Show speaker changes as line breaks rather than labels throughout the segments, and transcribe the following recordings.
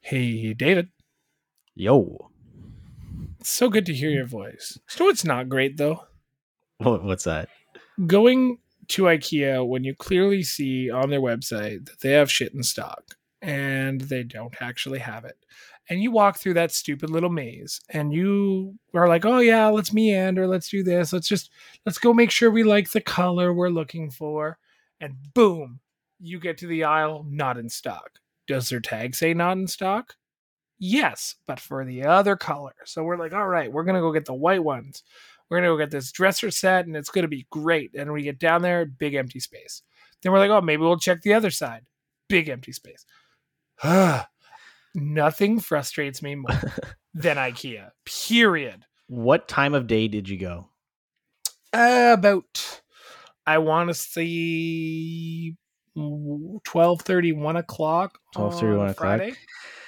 Hey, David.
Yo,
It's so good to hear your voice. Know what's not great though?
what, what's that?
Going to IKEA when you clearly see on their website that they have shit in stock and they don't actually have it. And you walk through that stupid little maze and you are like, oh yeah, let's meander, let's do this, let's just let's go make sure we like the color we're looking for. And boom, you get to the aisle, not in stock. Does their tag say not in stock? Yes, but for the other color. So we're like, all right, we're gonna go get the white ones. We're gonna go get this dresser set, and it's gonna be great. And we get down there, big empty space. Then we're like, oh, maybe we'll check the other side. Big empty space. Nothing frustrates me more than IKEA. Period.
What time of day did you go?
Uh, about I want to say 12 1 o'clock
12:30,
on
1
a
o'clock?
friday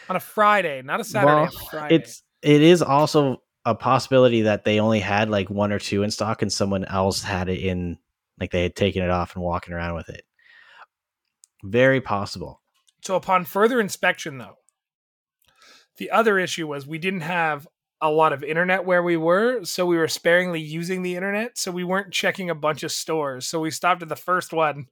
on a friday not a saturday
Well,
a friday.
It's it is also a possibility that they only had like one or two in stock, and someone else had it in, like they had taken it off and walking around with it. Very possible.
so upon further inspection though the other issue was we didn't have a lot of internet where we were so we were sparingly using the internet so we weren't checking a bunch of stores so we stopped at the first one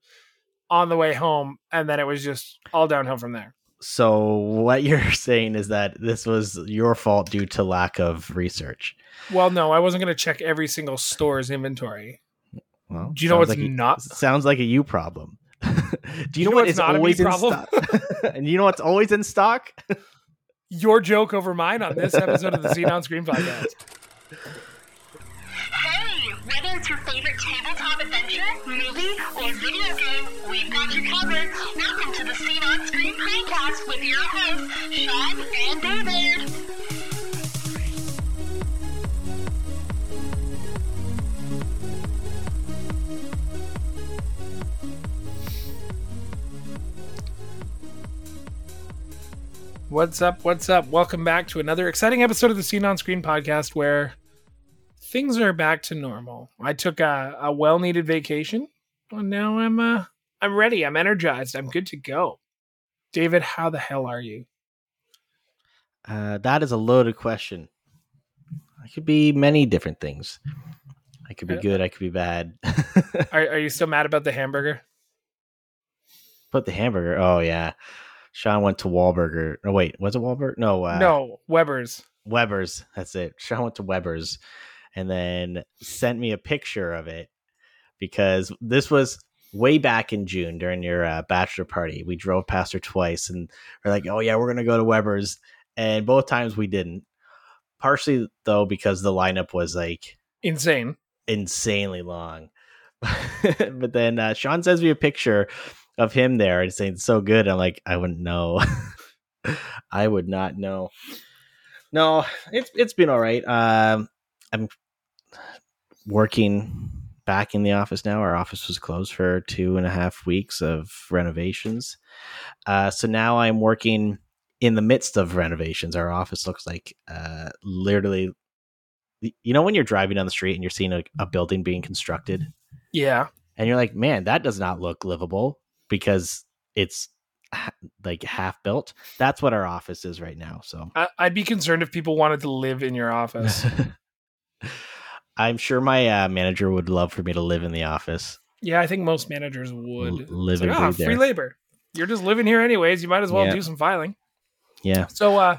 on the way home and then it was just all downhill from there
So what you're saying is that this was your fault due to lack of research.
well no i wasn't going to check every single store's inventory
Well,
Do you know what's
like a-
not-
sounds like a you problem. Do you, know,
know
what
what's
is
not a me
always in
problem?
stock? and you know what's always in stock?
your joke over mine on this episode of the Scene on Screen podcast.
Whether it's your favorite tabletop adventure, movie, or video game, we've got you covered. Welcome to the Scene on Screen podcast with your hosts, Sean and David.
What's up? What's up? Welcome back to another exciting episode of the Scene on Screen podcast where things are back to normal. I took a, a well-needed vacation, and now I'm uh I'm ready. I'm energized. I'm good to go. David, how the hell are you?
Uh, that is a loaded question. I could be many different things. I could be
Uh,
good. I could be bad.
Are, are you still mad about the hamburger?
Put the hamburger. Oh yeah, Sean went to Wahlburger. Oh wait, was it Wahlburger? No, uh,
no, Weber's.
Weber's. That's it. Sean went to Weber's, and then sent me a picture of it because this was way back in June during your uh, bachelor party. We drove past her twice, and we're like, "Oh yeah, we're gonna go to Weber's," and both times we didn't. Partially though because the lineup was like
Insane.
insanely long. but then uh, Sean sends me a picture of him there and saying it's so good. I'm like, I wouldn't know. I would not know. No, it's it's been all right. Um, I'm working back in the office now. Our office was closed for two and a half weeks of renovations. Uh, so now I'm working in the midst of renovations. Our office looks like uh, literally you know when you're driving down the street and you're seeing a, a building being constructed
Yeah.
and you're like man that does not look livable because it's like half built that's what our office is right now so
I, I'd be concerned if people wanted to live in your office.
i'm sure my uh, manager would love for me to live in the office
yeah, I think most managers would.
L- live
like, ah, free
there."
labor. You're just living here anyways. You might as well
Yeah.
do some filing.
yeah
So uh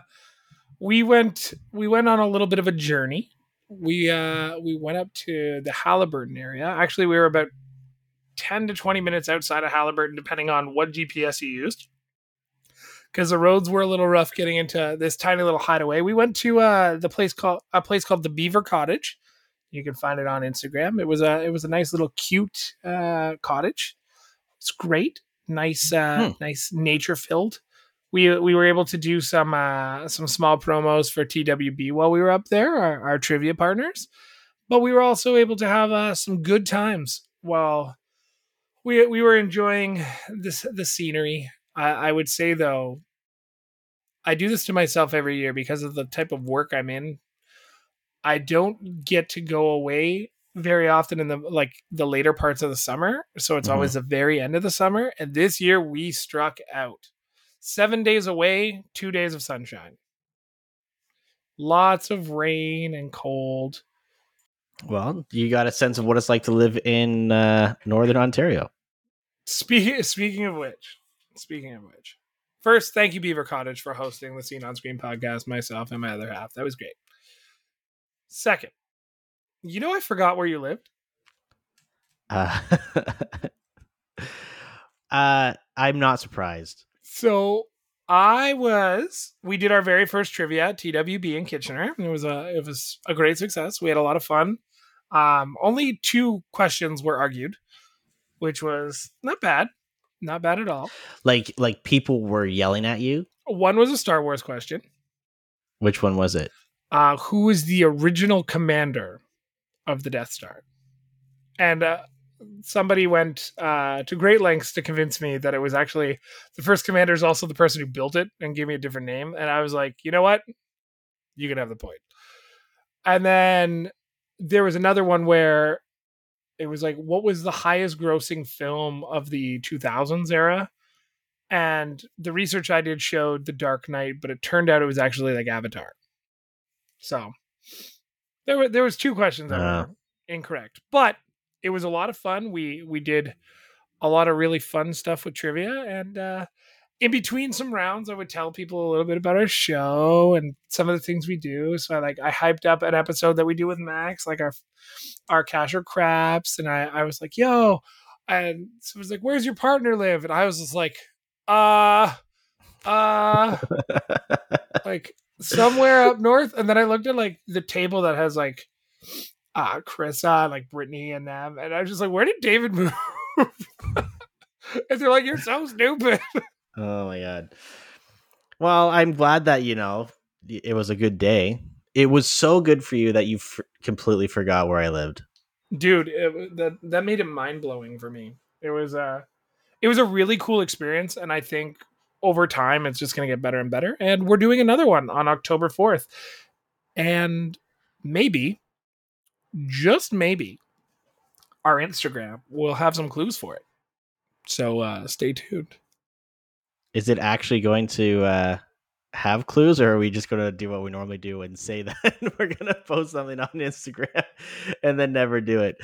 we went we went on a little bit of a journey. We uh we went up to the Haliburton area. Actually, we were about 10 to 20 minutes outside of Haliburton depending on what GPS you used. Cuz the roads were a little rough getting into this tiny little hideaway. We went to uh the place called a place called the Beaver Cottage. You can find it on Instagram. It was a it was a nice little cute uh cottage. It's great. Nice uh
Hmm.
nice nature filled we we were able to do some uh, some small promos for TWB while we were up there, our, our trivia partners. But we were also able to have uh, some good times while we we were enjoying this the scenery. I, I would say though, I do this to myself every year because of the type of work I'm in. I don't get to go away very often in the like the later parts of the summer, so it's
Mhm.
always the very end of the summer. And this year we struck out. Seven days away, two days of sunshine. Lots of rain and cold.
Well, you got a sense of what it's like to live in uh, Northern Ontario.
Speaking speaking of which, speaking of which, first, thank you, Beaver Cottage, for hosting the Scene on Screen podcast. Myself and my other half, that was great. Second, you know, I forgot where you lived.
Uh, uh, I'm not surprised.
So I was. We did our very first trivia at TWB in Kitchener. It was a it was a great success. We had a lot of fun. Um, only two questions were argued, which was not bad, not bad at all.
Like, like people were yelling at you.
One was a Star Wars question.
Which one was it?
Uh, who was the original commander of the Death Star? And uh, somebody went uh, to great lengths to convince me that it was actually the first commander is also the person who built it and gave me a different name. And I was like, you know what? You can have the point. And then there was another one where it was like, what was the highest grossing film of the 2000s era? And the research I did showed The Dark Knight, but it turned out it was actually like Avatar. So there were there was two questions that
Uh.
were incorrect, but it was a lot of fun. We we did a lot of really fun stuff with trivia, and uh, in between some rounds, I would tell people a little bit about our show and some of the things we do. So I like I hyped up an episode that we do with Max, like our our casher craps, and I I was like, yo, and so it was like, where's your partner live? And I was just like, uh, uh, like somewhere up north. And then I looked at like the table that has like ah uh Carissa, like Brittany and them, and I was just like, where did David move? and they're like, you're so stupid.
oh my god. Well, I'm glad that you know it was a good day. It was so good for you that you f- completely forgot where I lived.
dude it, that that made it mind blowing for me it was uh it was a really cool experience and i think over time it's just going to get better and better. And we're doing another one on october 4th and maybe just maybe our instagram will have some clues for it. So uh stay tuned.
Is it actually going to uh, have clues, or are we just going to do what we normally do and say that we're going to post something on Instagram and then never do it?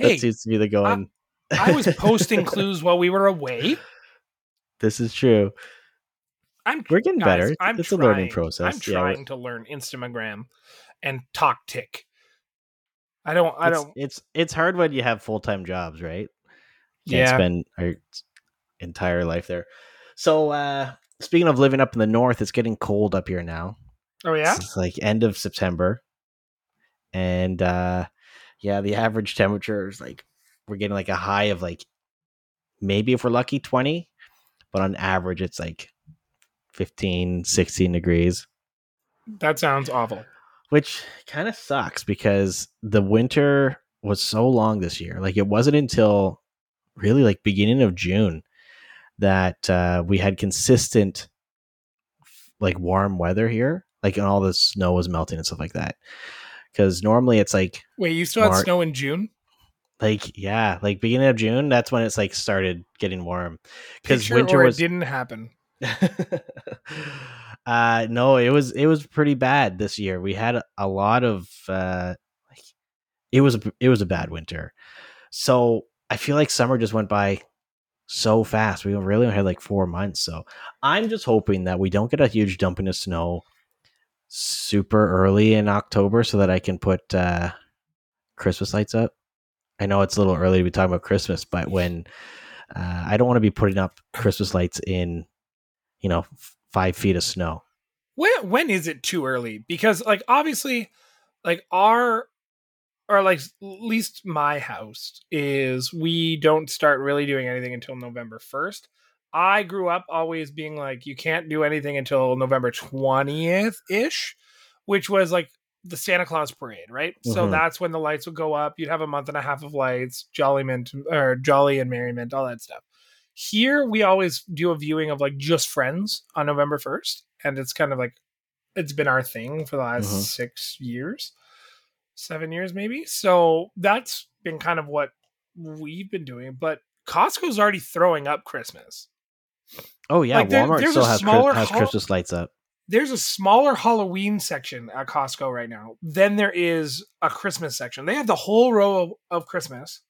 hey
that seems to be the going.
i was posting clues while we were away
this is true.
i'm
We're getting
guys,
better.
i'm
it's
trying,
a learning process.
i'm
Yeah,
trying to learn instagram and TikTok i don't i
it's,
don't
It's it's hard when you have full time jobs, right? Can't
yeah
spend our entire life there. So uh speaking of living up in the north, it's getting cold up here now.
oh yeah
It's like end of September. And uh yeah, the average temperature is like we're getting like a high of like maybe if we're lucky 20, but on average it's like 15, 16 degrees,
That sounds awful.
which kind of sucks because the winter was so long this year. Like it wasn't until really like beginning of June that uh we had consistent like warm weather here, like and all the snow was melting and stuff like that. Because normally it's like
Wait, you still had snow in June?
Like yeah, like beginning of June. That's when it's like started getting warm. Because winter was
didn't happen.
uh no, it was it was pretty bad this year. We had a lot of uh like it was a, it was a bad winter. So I feel like summer just went by so fast. We really only had like four months. So I'm just hoping that we don't get a huge dumping of snow super early in October so that I can put uh Christmas lights up. I know it's a little early to be talking about Christmas, but when uh, I don't want to be putting up Christmas lights in, you know, five feet of snow.
When when is it too early? Because like obviously, like our or like least my house is we don't start really doing anything until November first. I grew up always being like you can't do anything until November twentieth ish, which was like the Santa Claus parade, right? So
Mhm.
that's when the lights would go up. You'd have a month and a half of lights, Jolliment or Jolly and Merriment, all that stuff. Here we always do a viewing of like just friends on November 1st. And it's kind of like it's been our thing for the last
Mhm.
six years, seven years maybe. So that's been kind of what we've been doing. But Costco's already throwing up Christmas.
Oh yeah,
Like,
Walmart
there's
still
a
has, has Christmas lights up.
There's a smaller Halloween section at Costco right now than there is a Christmas section. They have the whole row of, of Christmas,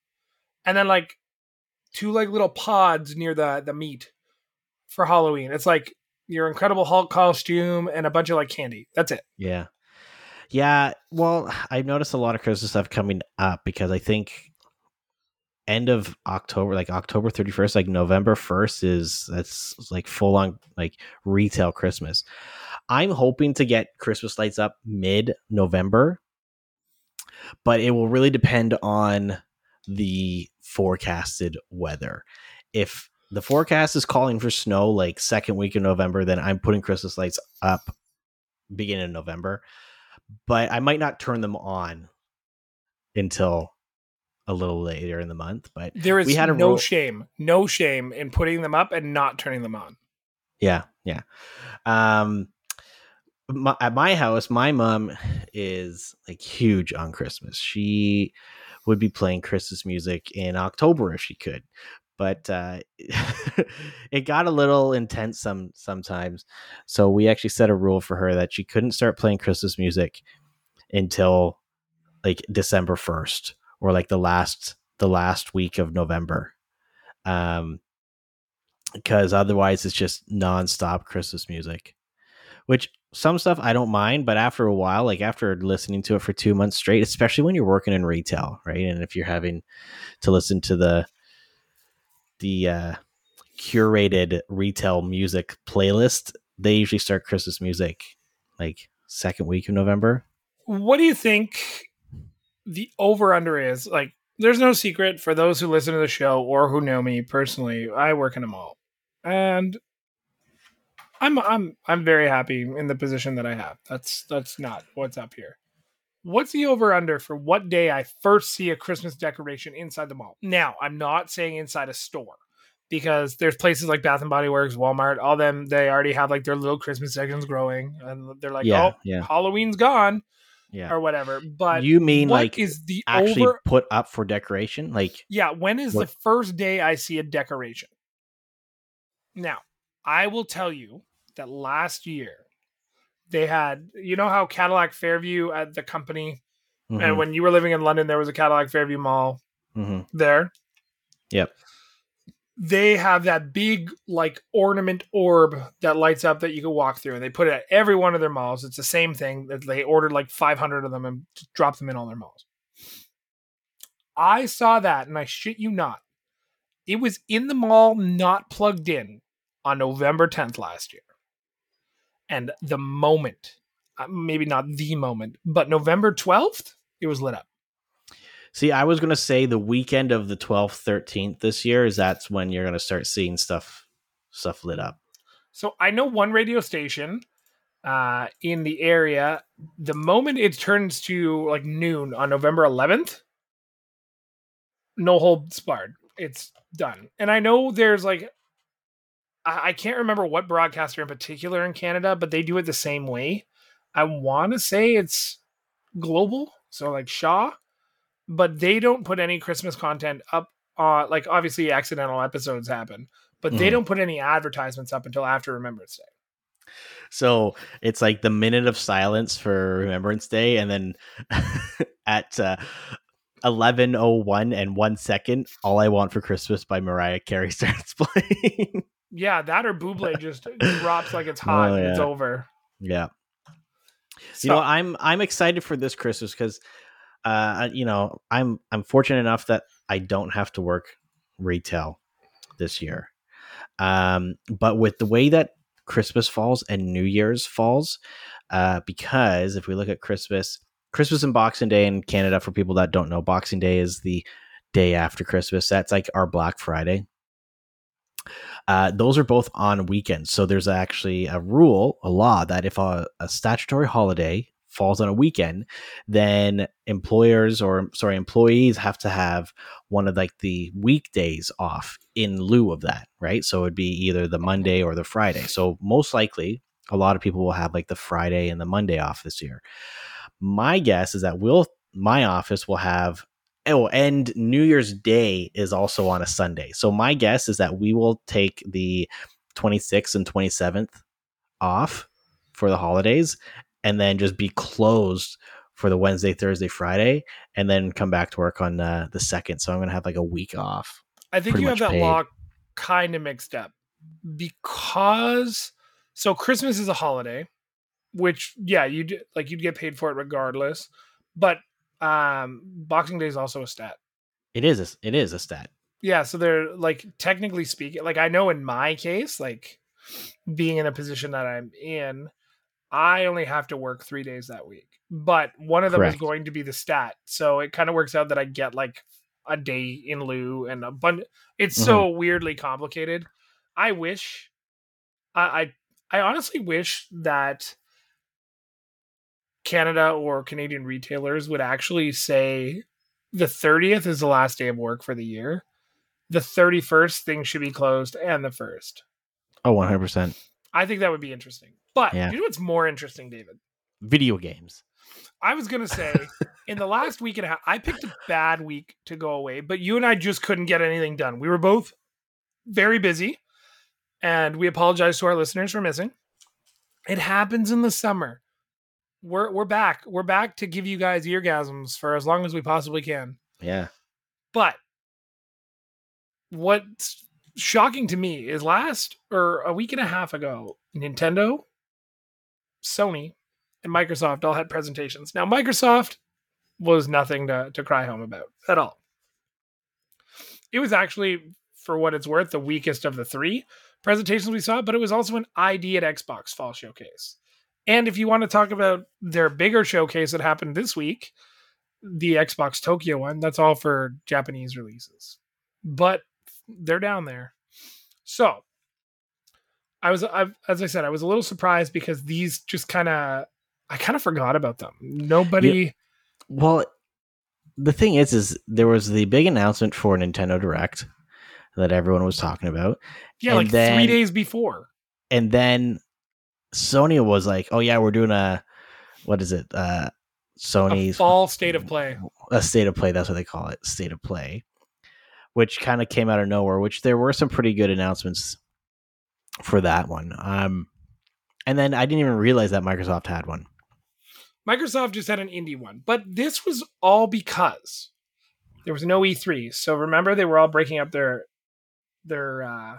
and then like two like little pods near the the meat for Halloween. It's like your Incredible Hulk costume and a bunch of like candy. That's it.
Yeah. Yeah. Well, I've noticed a lot of Christmas stuff coming up because I think end of October, like October 31st, like November 1st is that's like full on like retail Christmas. I'm hoping to get Christmas lights up mid November, but it will really depend on the forecasted weather. If the forecast is calling for snow like second week of November, then I'm putting Christmas lights up beginning of November. But I might not turn them on until a little later in the month. But
There is
We had a
no
rule-
shame, no shame in putting them up and not turning them on.
Yeah, yeah. Um, my, at my house, my mom is like huge on Christmas. She would be playing Christmas music in October if she could, but uh, it got a little intense some sometimes. So we actually set a rule for her that she couldn't start playing Christmas music until like December first or like the last the last week of November. Um, because otherwise it's just nonstop Christmas music. Which some stuff I don't mind, but after a while, like after listening to it for two months straight, especially when you're working in retail, right? And if you're having to listen to the the uh, curated retail music playlist, they usually start Christmas music like second week of November.
What do you think the over under is? Like, there's no secret for those who listen to the show or who know me personally. I work in a mall, and I'm I'm I'm very happy in the position that I have. That's that's not what's up here. What's the over under for what day I first see a Christmas decoration inside the mall? Now, I'm not saying inside a store because there's places like Bath and Body Works, Walmart, all them they already have like their little Christmas sections growing and they're like,
Yeah,
"Oh,
yeah.
Halloween's gone."
Yeah.
or whatever. But
you mean
what
like
is the
actually
over?
put up for decoration? Like
Yeah, when is
what-
the first day I see a decoration? Now, I will tell you that last year they had, you know how Cadillac Fairview at the company,
mhm,
and when you were living in London, there was a Cadillac Fairview mall
mhm.
there.
Yep.
They have that big like ornament orb that lights up that you can walk through, and they put it at every one of their malls. It's the same thing that they ordered like 500 of them and dropped them in all their malls. I saw that, and I shit you not, it was in the mall, not plugged in, on November 10th last year. And the moment, uh, maybe not the moment, but November 12th, it was lit up.
See, I was gonna say the weekend of the twelfth, thirteenth this year is that's when you're gonna start seeing stuff stuff lit up.
So I know one radio station uh, in the area. The moment it turns to like noon on November 11th, no holds barred. It's done. And I know there's like I, I can't remember what broadcaster in particular in Canada, but they do it the same way. I want to say it's global, so like Shaw, but they don't put any Christmas content up. Uh, like obviously accidental episodes happen, but they
Mhm.
don't put any advertisements up until after Remembrance Day.
So it's like the minute of silence for Remembrance Day, and then at uh, eleven oh one and one second, "All I Want for Christmas" by Mariah Carey starts playing.
Yeah, that or Buble just drops like it's hot
Oh,
and it's over.
yeah,
So,
you know, I'm I'm excited for this Christmas because, uh, you know, I'm I'm fortunate enough that I don't have to work retail this year. Um, but with the way that Christmas falls and New Year's falls, uh, because if we look at Christmas, Christmas and Boxing Day in Canada, for people that don't know, Boxing Day is the day after Christmas. That's like our Black Friday. Uh, those are both on weekends. So there's actually a rule, a law that if a, a statutory holiday falls on a weekend, then employers or sorry, employees have to have one of like the weekdays off in lieu of that, right? So it'd be either the Monday or the Friday. So most likely, a lot of people will have like the Friday and the Monday off this year. My guess is that we'll my office will have oh and New Year's Day is also on a Sunday. So my guess is that we will take the 26th and 27th off for the holidays and then just be closed for the Wednesday, Thursday, Friday, and then come back to work on uh, the second. So I'm gonna have like a week off.
I think you have that
paid.
law kind of mixed up because so Christmas is a holiday, which yeah, you would like you'd get paid for it regardless. But um Boxing Day is also a stat.
It is a, it is a stat.
Yeah, so they're like technically speaking, like I know in my case, like being in a position that I'm in, I only have to work three days that week. But one of them is going to be the stat. So it kind of works out that I get like a day in lieu and a bunch. It's so weirdly complicated. I wish, I, I, I honestly wish that Canada or Canadian retailers would actually say the 30th is the last day of work for the year. The 31st thing should be closed and the first.
Oh, 100 percent
I think that would be interesting. But
Yeah.
you know what's more interesting, David?
video games.
I was gonna say in the last week and a half, I picked a bad week to go away, but you and I just couldn't get anything done. We were both very busy, and we apologize to our listeners for missing. It happens in the summer. We're we're back. We're back to give you guys eargasms for as long as we possibly can.
Yeah.
But what's shocking to me is last or a week and a half ago, Nintendo, Sony, and Microsoft all had presentations. Now, Microsoft was nothing to, to cry home about at all. It was actually, for what it's worth, the weakest of the three presentations we saw, but it was also an ID at Xbox Fall Showcase. And if you want to talk about their bigger showcase that happened this week, the Xbox Tokyo one, that's all for Japanese releases. But they're down there. So, I was I, as I said, I was a little surprised because these just kind of I kind of forgot about them. Nobody
Well, the thing is, is there was the big announcement for Nintendo Direct that everyone was talking about,
yeah,
and
like 3 days before.
and then Sony was like, "Oh yeah, we're doing a what is it? Uh,
A
Sony's
fall state of play.
a state of play. That's what they call it, state of play." Which kind of came out of nowhere. Which there were some pretty good announcements for that one. Um, and then I didn't even realize that Microsoft had one.
Microsoft just had an indie one, but this was all because there was no E3. So remember, they were all breaking up their their uh,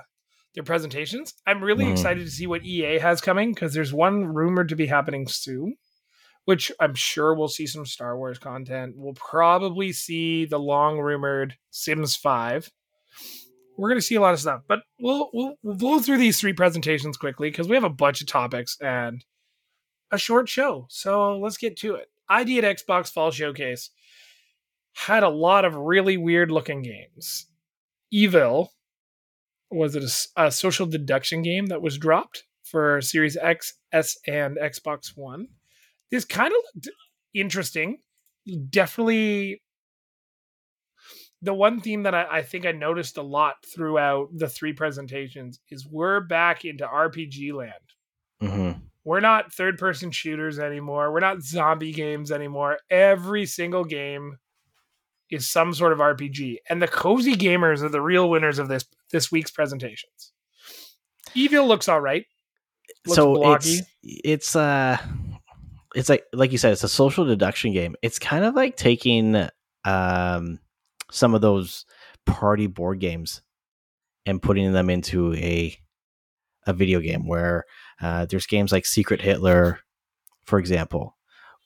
their presentations. I'm really
Mhm.
excited to see what EA has coming because there's one rumored to be happening soon, which I'm sure we'll see some Star Wars content. We'll probably see the long rumored Sims Five. We're gonna see a lot of stuff, but we'll we'll, we'll blow through these three presentations quickly because we have a bunch of topics and a short show. So let's get to it. ID at Xbox Fall Showcase had a lot of really weird looking games. Eville was it a social deduction game that was dropped for Series X, S, and Xbox One. This kind of looked interesting. Definitely the one theme that I, I think I noticed a lot throughout the three presentations is we're back into RPG land
hmm
we're not third person shooters anymore. We're not zombie games anymore. Every single game is some sort of RPG. And the cozy gamers are the real winners of this this week's presentations. Eville looks all right. Looks
so
blocky.
it's it's uh it's like like you said it's a social deduction game it's kind of like taking um some of those party board games and putting them into a a video game where uh, there's games like secret hitler for example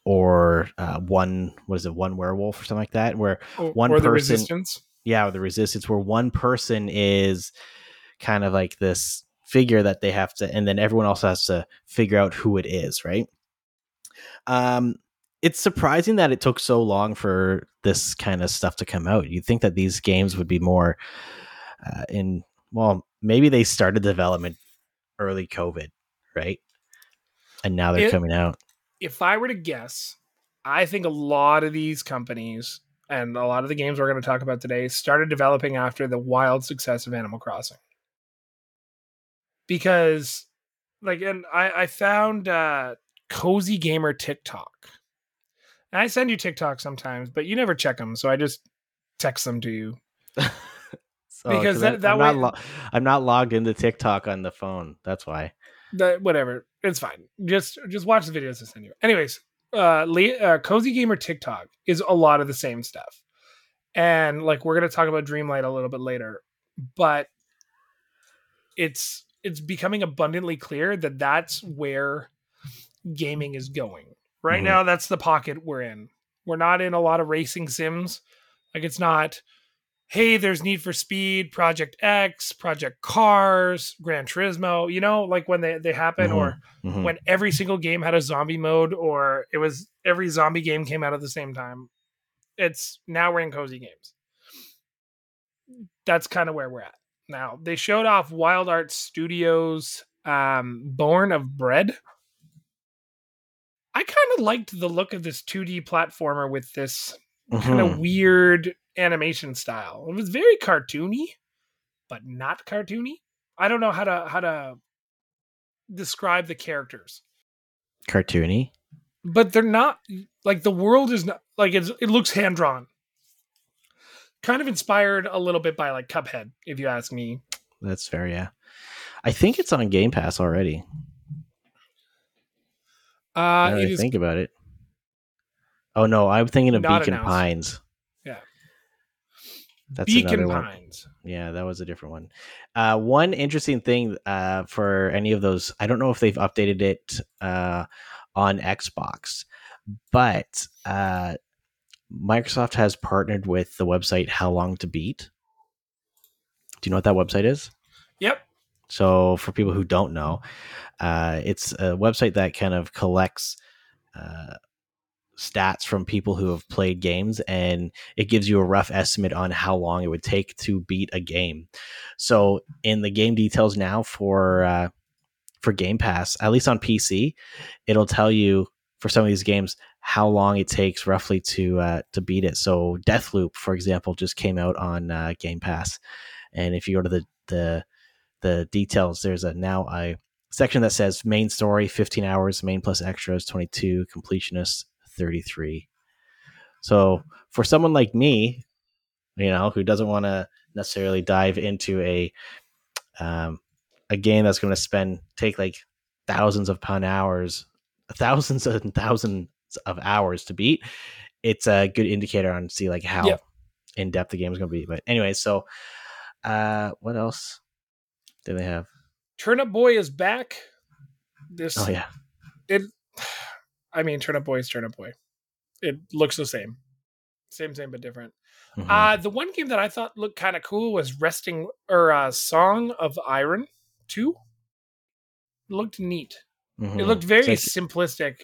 or uh, one what is it one werewolf or something like that where
Or,
one
or
person-
resistance.
Yeah, the resistance where one person is kind of like this figure that they have to and then everyone else has to figure out who it is, right? Um it's surprising that it took so long for this kind of stuff to come out. You'd think that these games would be more uh, in well, maybe they started development early COVID, right? And now they're
It-
coming out.
If I were to guess, I think a lot of these companies and a lot of the games we're going to talk about today started developing after the wild success of Animal Crossing. Because, like, and I, I found uh, Cozy Gamer TikTok. And I send you TikTok sometimes, but you never check them. So I just text them to you.
Oh,
Because
'cause
that- that
I'm not
way-
lo- I'm not logged into TikTok on the phone. That's why.
the, whatever. It's fine. Just just watch the videos I send you. Anyways, uh, Le- uh, Cozy Gamer TikTok is a lot of the same stuff, and like we're gonna talk about Dreamlight a little bit later, but it's it's becoming abundantly clear that that's where gaming is going right
Mhm.
now. That's the pocket we're in. We're not in a lot of racing sims. Like it's not. Hey, there's Need for Speed, Project X, Project Cars, Gran Turismo. You know, like when they they happen,
Mhm.
or
Mhm.
when every single game had a zombie mode or it was every zombie game came out at the same time it's now we're in cozy games that's kind of where we're at now they showed off wild art studios um born of bread i kind of liked the look of this 2d platformer with this kind of weird animation style it was very cartoony but not cartoony i don't know how to how to describe the characters
cartoony.
but they're not like the world is not like it's it looks hand drawn kind of inspired a little bit by like cuphead if you ask me
That's fair. Yeah, I think it's on Game Pass already.
uh
now that I
is
think about it. Oh no, I'm thinking of
Not
Beacon
announced.
Pines.
Yeah.
That's
beacon
another one.
pines
Yeah, that was a different one. Uh, one interesting thing uh, for any of those, I don't know if they've updated it uh, on Xbox, but uh, Microsoft has partnered with the website How Long to Beat. Do you know what that website is?
yep
So, for people who don't know, uh, it's a website that kind of collects uh, stats from people who have played games and it gives you a rough estimate on how long it would take to beat a game. So, in the game details now for uh, for Game Pass, at least on PC, it'll tell you for some of these games how long it takes roughly to uh, to beat it. So, Deathloop, for example, just came out on uh, Game Pass, and if you go to the the the details, there's a now a section that says main story 15 hours, main plus extras 22, completionist 33. So for someone like me, you know, who doesn't want to necessarily dive into a um, a game that's going to spend take like thousands of pound hours, thousands and thousands of hours to beat, it's a good indicator on see like how
Yep.
in depth the game is going to be. But anyway, so uh, what else do they have?
turnip boy is back this
Oh yeah,
it i mean turnip boy is turnip boy it looks the same same same but different
Mhm.
uh the one game that i thought looked kind of cool was resting or uh song of iron 2 looked neat it
Mhm.
looked very
like-
simplistic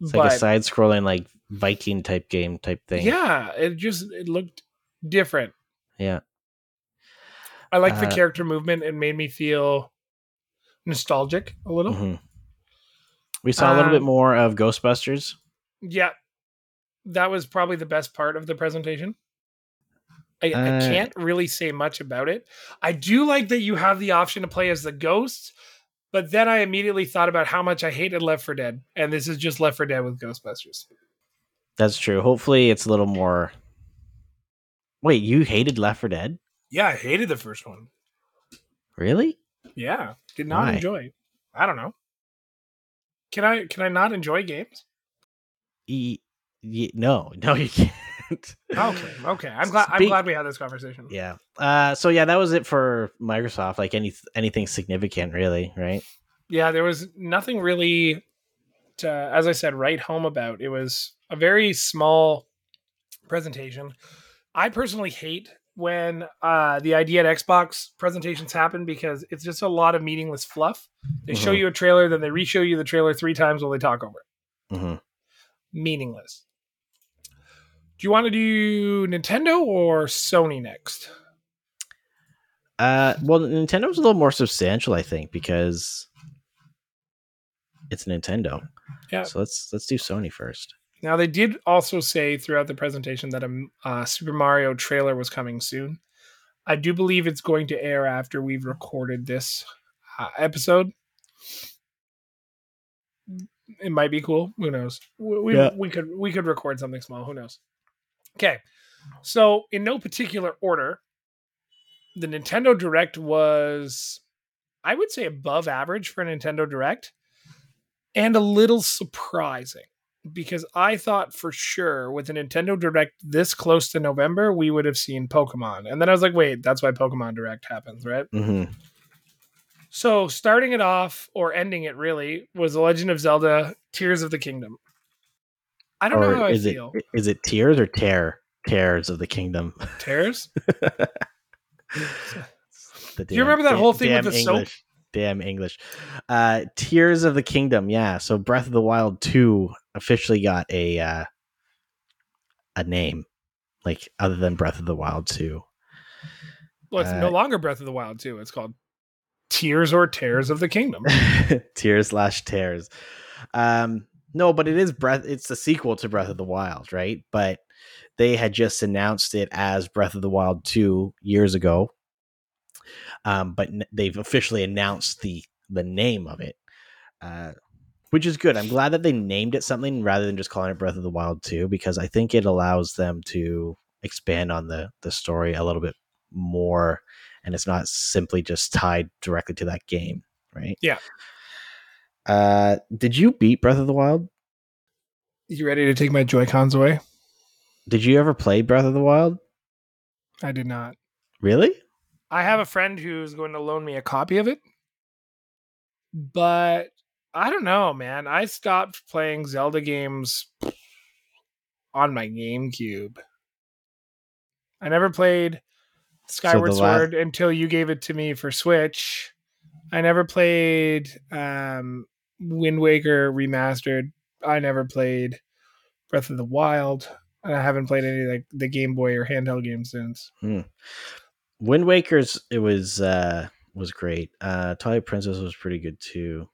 It's
but
like a side scrolling like Viking type game type thing.
yeah it just it looked different
Yeah.
i like the
Uh,
character movement it made me feel nostalgic a little
Mhm. We saw a little bit
Um,
more of Ghostbusters.
yeah that was probably the best part of the presentation I, I
Uh,
can't really say much about it i do like that you have the option to play as the ghosts but then i immediately thought about how much i hated left for dead and this is just left for dead with ghostbusters
That's true. Hopefully, it's a little more. Wait, you hated Left for Dead?
yeah i hated the first one
Really?
yeah did not
Why?
enjoy i don't know can i can i not enjoy games
E- ye- no, no, you can't.
okay okay i'm glad i'm glad we had this conversation
Yeah. Uh, so yeah, that was it for Microsoft. Like any anything significant, really, right?
yeah there was nothing really to as i said write home about it was a very small presentation i personally hate when uh the idea at xbox presentations happen because it's just a lot of meaningless fluff they show
Mhm.
you a trailer then they re-show you the trailer three times while they talk over it
Mm-hmm.
meaningless do you want to do nintendo or sony next
Uh, well, Nintendo's a little more substantial, I think, because it's Nintendo.
Yeah.
So let's let's do Sony first.
Now they did also say throughout the presentation that a uh, Super Mario trailer was coming soon. I do believe it's going to air after we've recorded this uh, episode. It might be cool. Who knows? We, we,
Yeah.
we could we could record something small. Who knows? Okay, so in no particular order, the Nintendo Direct was, I would say, above average for a Nintendo Direct, and a little surprising because I thought for sure with a Nintendo Direct this close to November we would have seen Pokemon, and then I was like, wait, that's why Pokemon Direct happens, right?
Mm-hmm.
So starting it off or ending it really was The Legend of Zelda: Tears of the Kingdom. I don't know how I
is it
feel.
is it tears or tear tears of the kingdom?
Tears?
The
Do you remember that
damn-
whole thing with
damn
the soap?
English. Damn English. Uh Tears of the Kingdom, yeah. So Breath of the Wild 2 officially got a uh a name. Like other than Breath of the Wild 2.
Well, it's
Uh,
no longer Breath of the Wild too. It's called Tears or Tears of the Kingdom.
Tears slash tears. Um no, but it is Breath it's the sequel to Breath of the Wild, right? But they had just announced it as Breath of the Wild 2 years ago. Um, but n- they've officially announced the the name of it. Uh which is good. I'm glad that they named it something rather than just calling it Breath of the Wild 2 because I think it allows them to expand on the the story a little bit more and it's not simply just tied directly to that game, right?
Yeah.
Uh did you beat Breath of the Wild?
You ready to take my Joy Cons away?
Did you ever play Breath of the Wild?
I did not.
Really?
I have a friend who's going to loan me a copy of it, but I don't know, man. I stopped playing Zelda games on my GameCube. I never played Skyward
last-
Sword until you gave it to me for Switch. I never played um, Wind Waker Remastered. I never played Breath of the Wild. And I haven't played any like the Game Boy or handheld games since.
Wind Waker's it was uh was great. Uh Twilight Princess was pretty good too.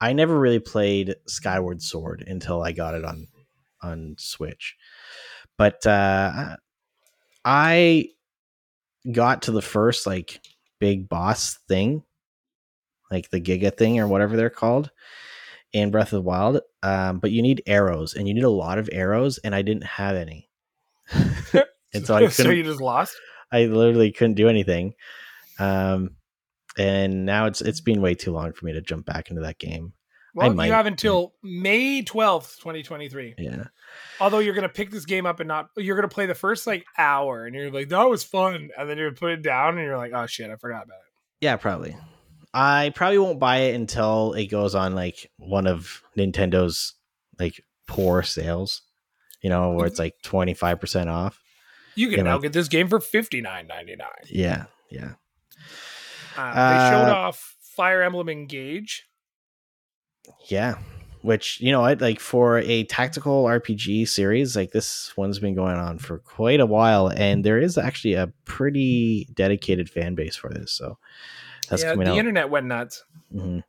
I never really played Skyward Sword until I got it on on Switch. But uh I got to the first like big boss thing, like the Giga thing or whatever they're called in Breath of the Wild. Um, but you need arrows and you need a lot of arrows, and I didn't have any. and so I couldn't so
you just lost.
I literally couldn't do anything. Um, and now it's it's been way too long for me to jump back into that game.
Well,
might.
you have until May twelfth, twenty twenty three.
Yeah,
Although you're gonna pick this game up and not, you're gonna play the first like hour, and you're like, that was fun, and then you're put it down, and you're like, oh shit, I forgot about it.
yeah, probably. I probably won't buy it until it goes on like one of Nintendo's like poor sales. You know, where it's like twenty five percent off.
You can
Yeah,
now get this game for fifty nine ninety nine.
Yeah, yeah.
Uh, they showed
Uh,
off Fire Emblem Engage.
Yeah. Which, you know what, like for a tactical RPG series, like this one's been going on for quite a while, and there is actually a pretty dedicated fan base for this. So that's
yeah,
coming
the
out.
internet went nuts.
hmm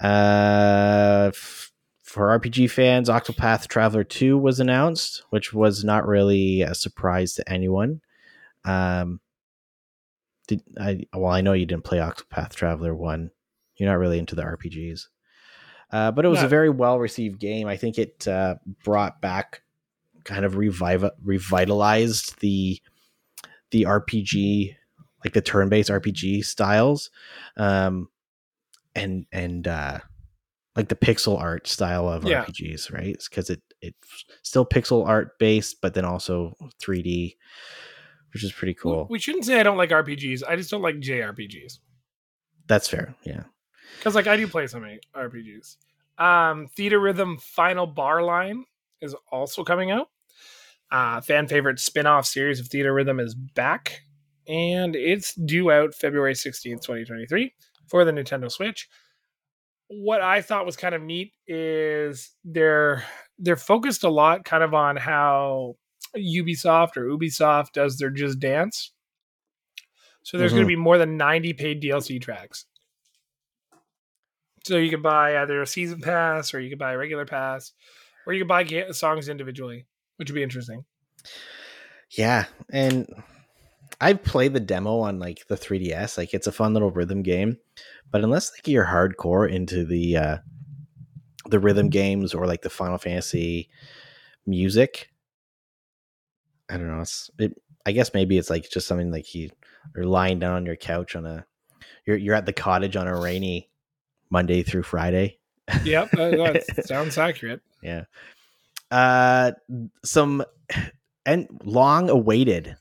Uh, f- for RPG fans, Octopath Traveler 2 was announced, which was not really a surprise to anyone. Um, did I? Well, I know you didn't play Octopath Traveler 1. You're not really into the RPGs. Uh, but it was a very well received game. I think it uh, brought back, kind of revive, revitalized the the RPG, like the turn based RPG styles. Um, and and uh like the pixel art style of
Yeah.
RPGs, right? Because it it's still pixel art based, but then also 3D, which is pretty cool.
We shouldn't say I don't like RPGs. I just don't like JRPGs.
That's fair. Yeah.
because like I do play some RPGs. Um, Theatrhythm Final Bar Line is also coming out. Uh, fan favorite spin-off series of Theatrhythm is back, and it's due out February sixteenth, twenty twenty three, for the Nintendo Switch. What I thought was kind of neat is they're they're focused a lot kind of on how Ubisoft or Ubisoft does their Just Dance. So there's going
Mhm.
to be more than 90 paid DLC tracks. So you can buy either a season pass or you can buy a regular pass or you can buy ga- songs individually, which would be interesting.
Yeah, and I've played the demo on like the 3DS. Like it's a fun little rhythm game, but unless like you're hardcore into the uh the rhythm games or like the Final Fantasy music, I don't know. It's it. I guess maybe it's like just something like you are lying down on your couch on a you're you're at the cottage on a rainy Monday through Friday.
Yep, that, sounds accurate.
Yeah. Uh some and long awaited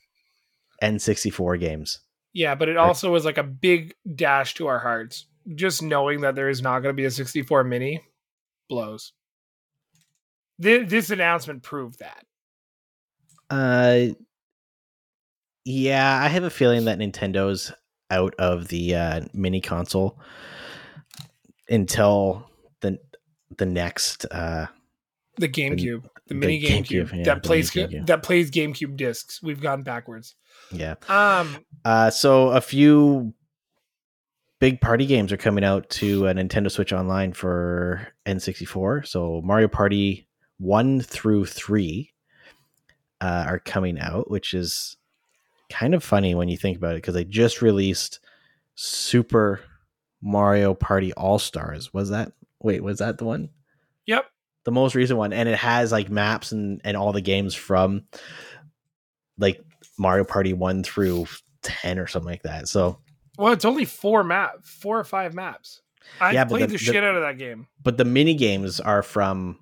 N64 games.
Yeah, but it also was like a big dash to our hearts. Just knowing that there is not going to be a 64 mini blows. This, this announcement proved that.
Uh yeah, I have a feeling that Nintendo's out of the uh, mini console until the the next uh
The GameCube, the,
the
mini GameCube,
GameCube, yeah,
that plays
GameCube.
that plays GameCube discs. We've gone backwards.
yeah.
Um,
Uh, so a few big party games are coming out to a Nintendo Switch Online for N64. So Mario Party one through three uh, are coming out, which is kind of funny when you think about it because they just released Super Mario Party All Stars. Was that wait? Was that the one?
yep.
the most recent one, and it has like maps and and all the games from like Mario Party one through ten or something like that. So,
Well, it's only four map, four or five maps. I
Yeah,
played
the-
the,
the-
shit out of that game.
but the mini games are from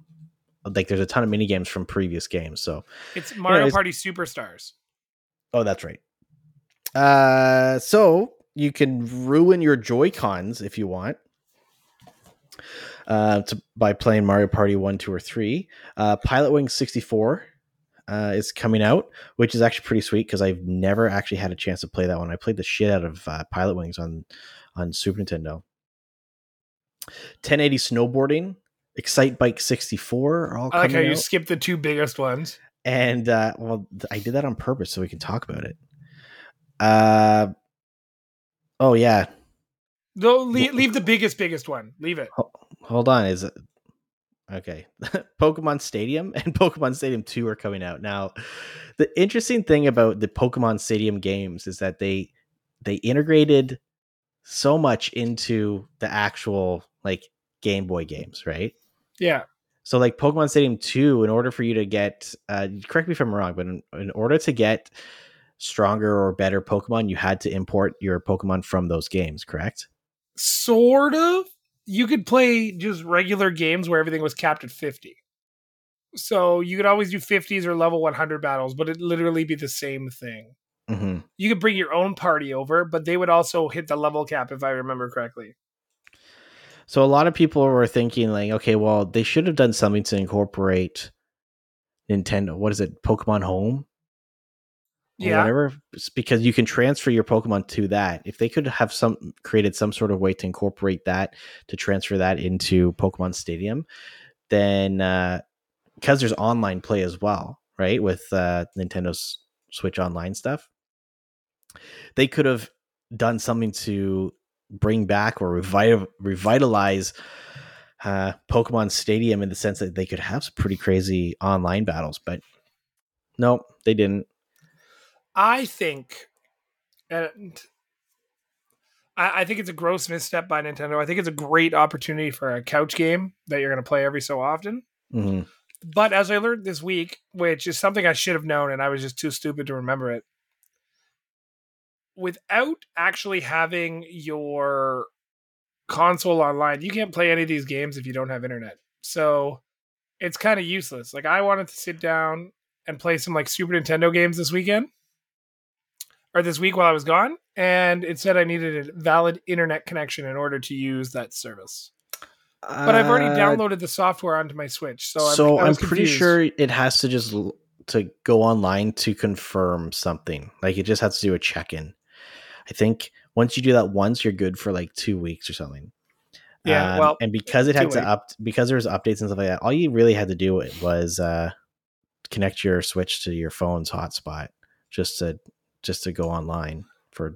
like there's a ton of mini games from previous games. So,
It's Mario
Anyways.
Party Superstars.
oh, that's right. Uh, so you can ruin your Joy Cons if you want. Uh, to, by playing Mario Party 1, 2, or 3. Uh, Pilot Wing 64 uh, is coming out, which is actually pretty sweet because I've never actually had a chance to play that one. I played the shit out of uh, Pilot Wings on, on Super Nintendo. 1080 Snowboarding, Excitebike 64 are all
I like how you
out.
skipped the two biggest ones.
And uh, well, I did that on purpose so we can talk about it. Uh, oh yeah.
No, leave, leave the biggest, biggest one. Leave it.
Hold on. Is it okay? Pokemon Stadium and Pokemon Stadium Two are coming out now. The interesting thing about the Pokemon Stadium games is that they they integrated so much into the actual like Game Boy games, right?
Yeah.
So like Pokemon Stadium 2, in order for you to get uh correct me if I'm wrong, but in, in order to get stronger or better Pokemon, you had to import your Pokemon from those games, correct?
Sort of. You could play just regular games where everything was capped at 50. So you could always do 50s or level 100 battles, but it'd literally be the same thing.
Mm-hmm.
You could bring your own party over, but they would also hit the level cap if I remember correctly.
So a lot of people were thinking like, okay, well, they should have done something to incorporate Nintendo. What is it? Pokemon Home?
Yeah.
Whatever. It's because you can transfer your Pokemon to that. If they could have some created some sort of way to incorporate that to transfer that into Pokemon Stadium, then uh because there's online play as well, right? With uh Nintendo's Switch Online stuff. They could have done something to bring back or revive, revitalize uh, Pokemon Stadium in the sense that they could have some pretty crazy online battles, but no, they didn't.
I think, and I, I think it's a gross misstep by Nintendo. I think it's a great opportunity for a couch game that you're going to play every so often.
hmm
But as I learned this week, which is something I should have known and I was just too stupid to remember it, without actually having your console online, you can't play any of these games if you don't have internet. So it's kind of useless. Like I wanted to sit down and play some like Super Nintendo games this weekend or this week while I was gone, and it said I needed a valid internet connection in order to use that service. But I've already downloaded the software onto my Switch, so I'm,
Uh,
I
I'm pretty sure it has to just to go online to confirm something. Like it just has to do a check in. I think once you do that once, you're good for like two weeks or something.
Yeah,
Um,
well,
and because it had to up because there was updates and stuff like that, all you really had to do was uh, connect your Switch to your phone's hotspot just to just to go online for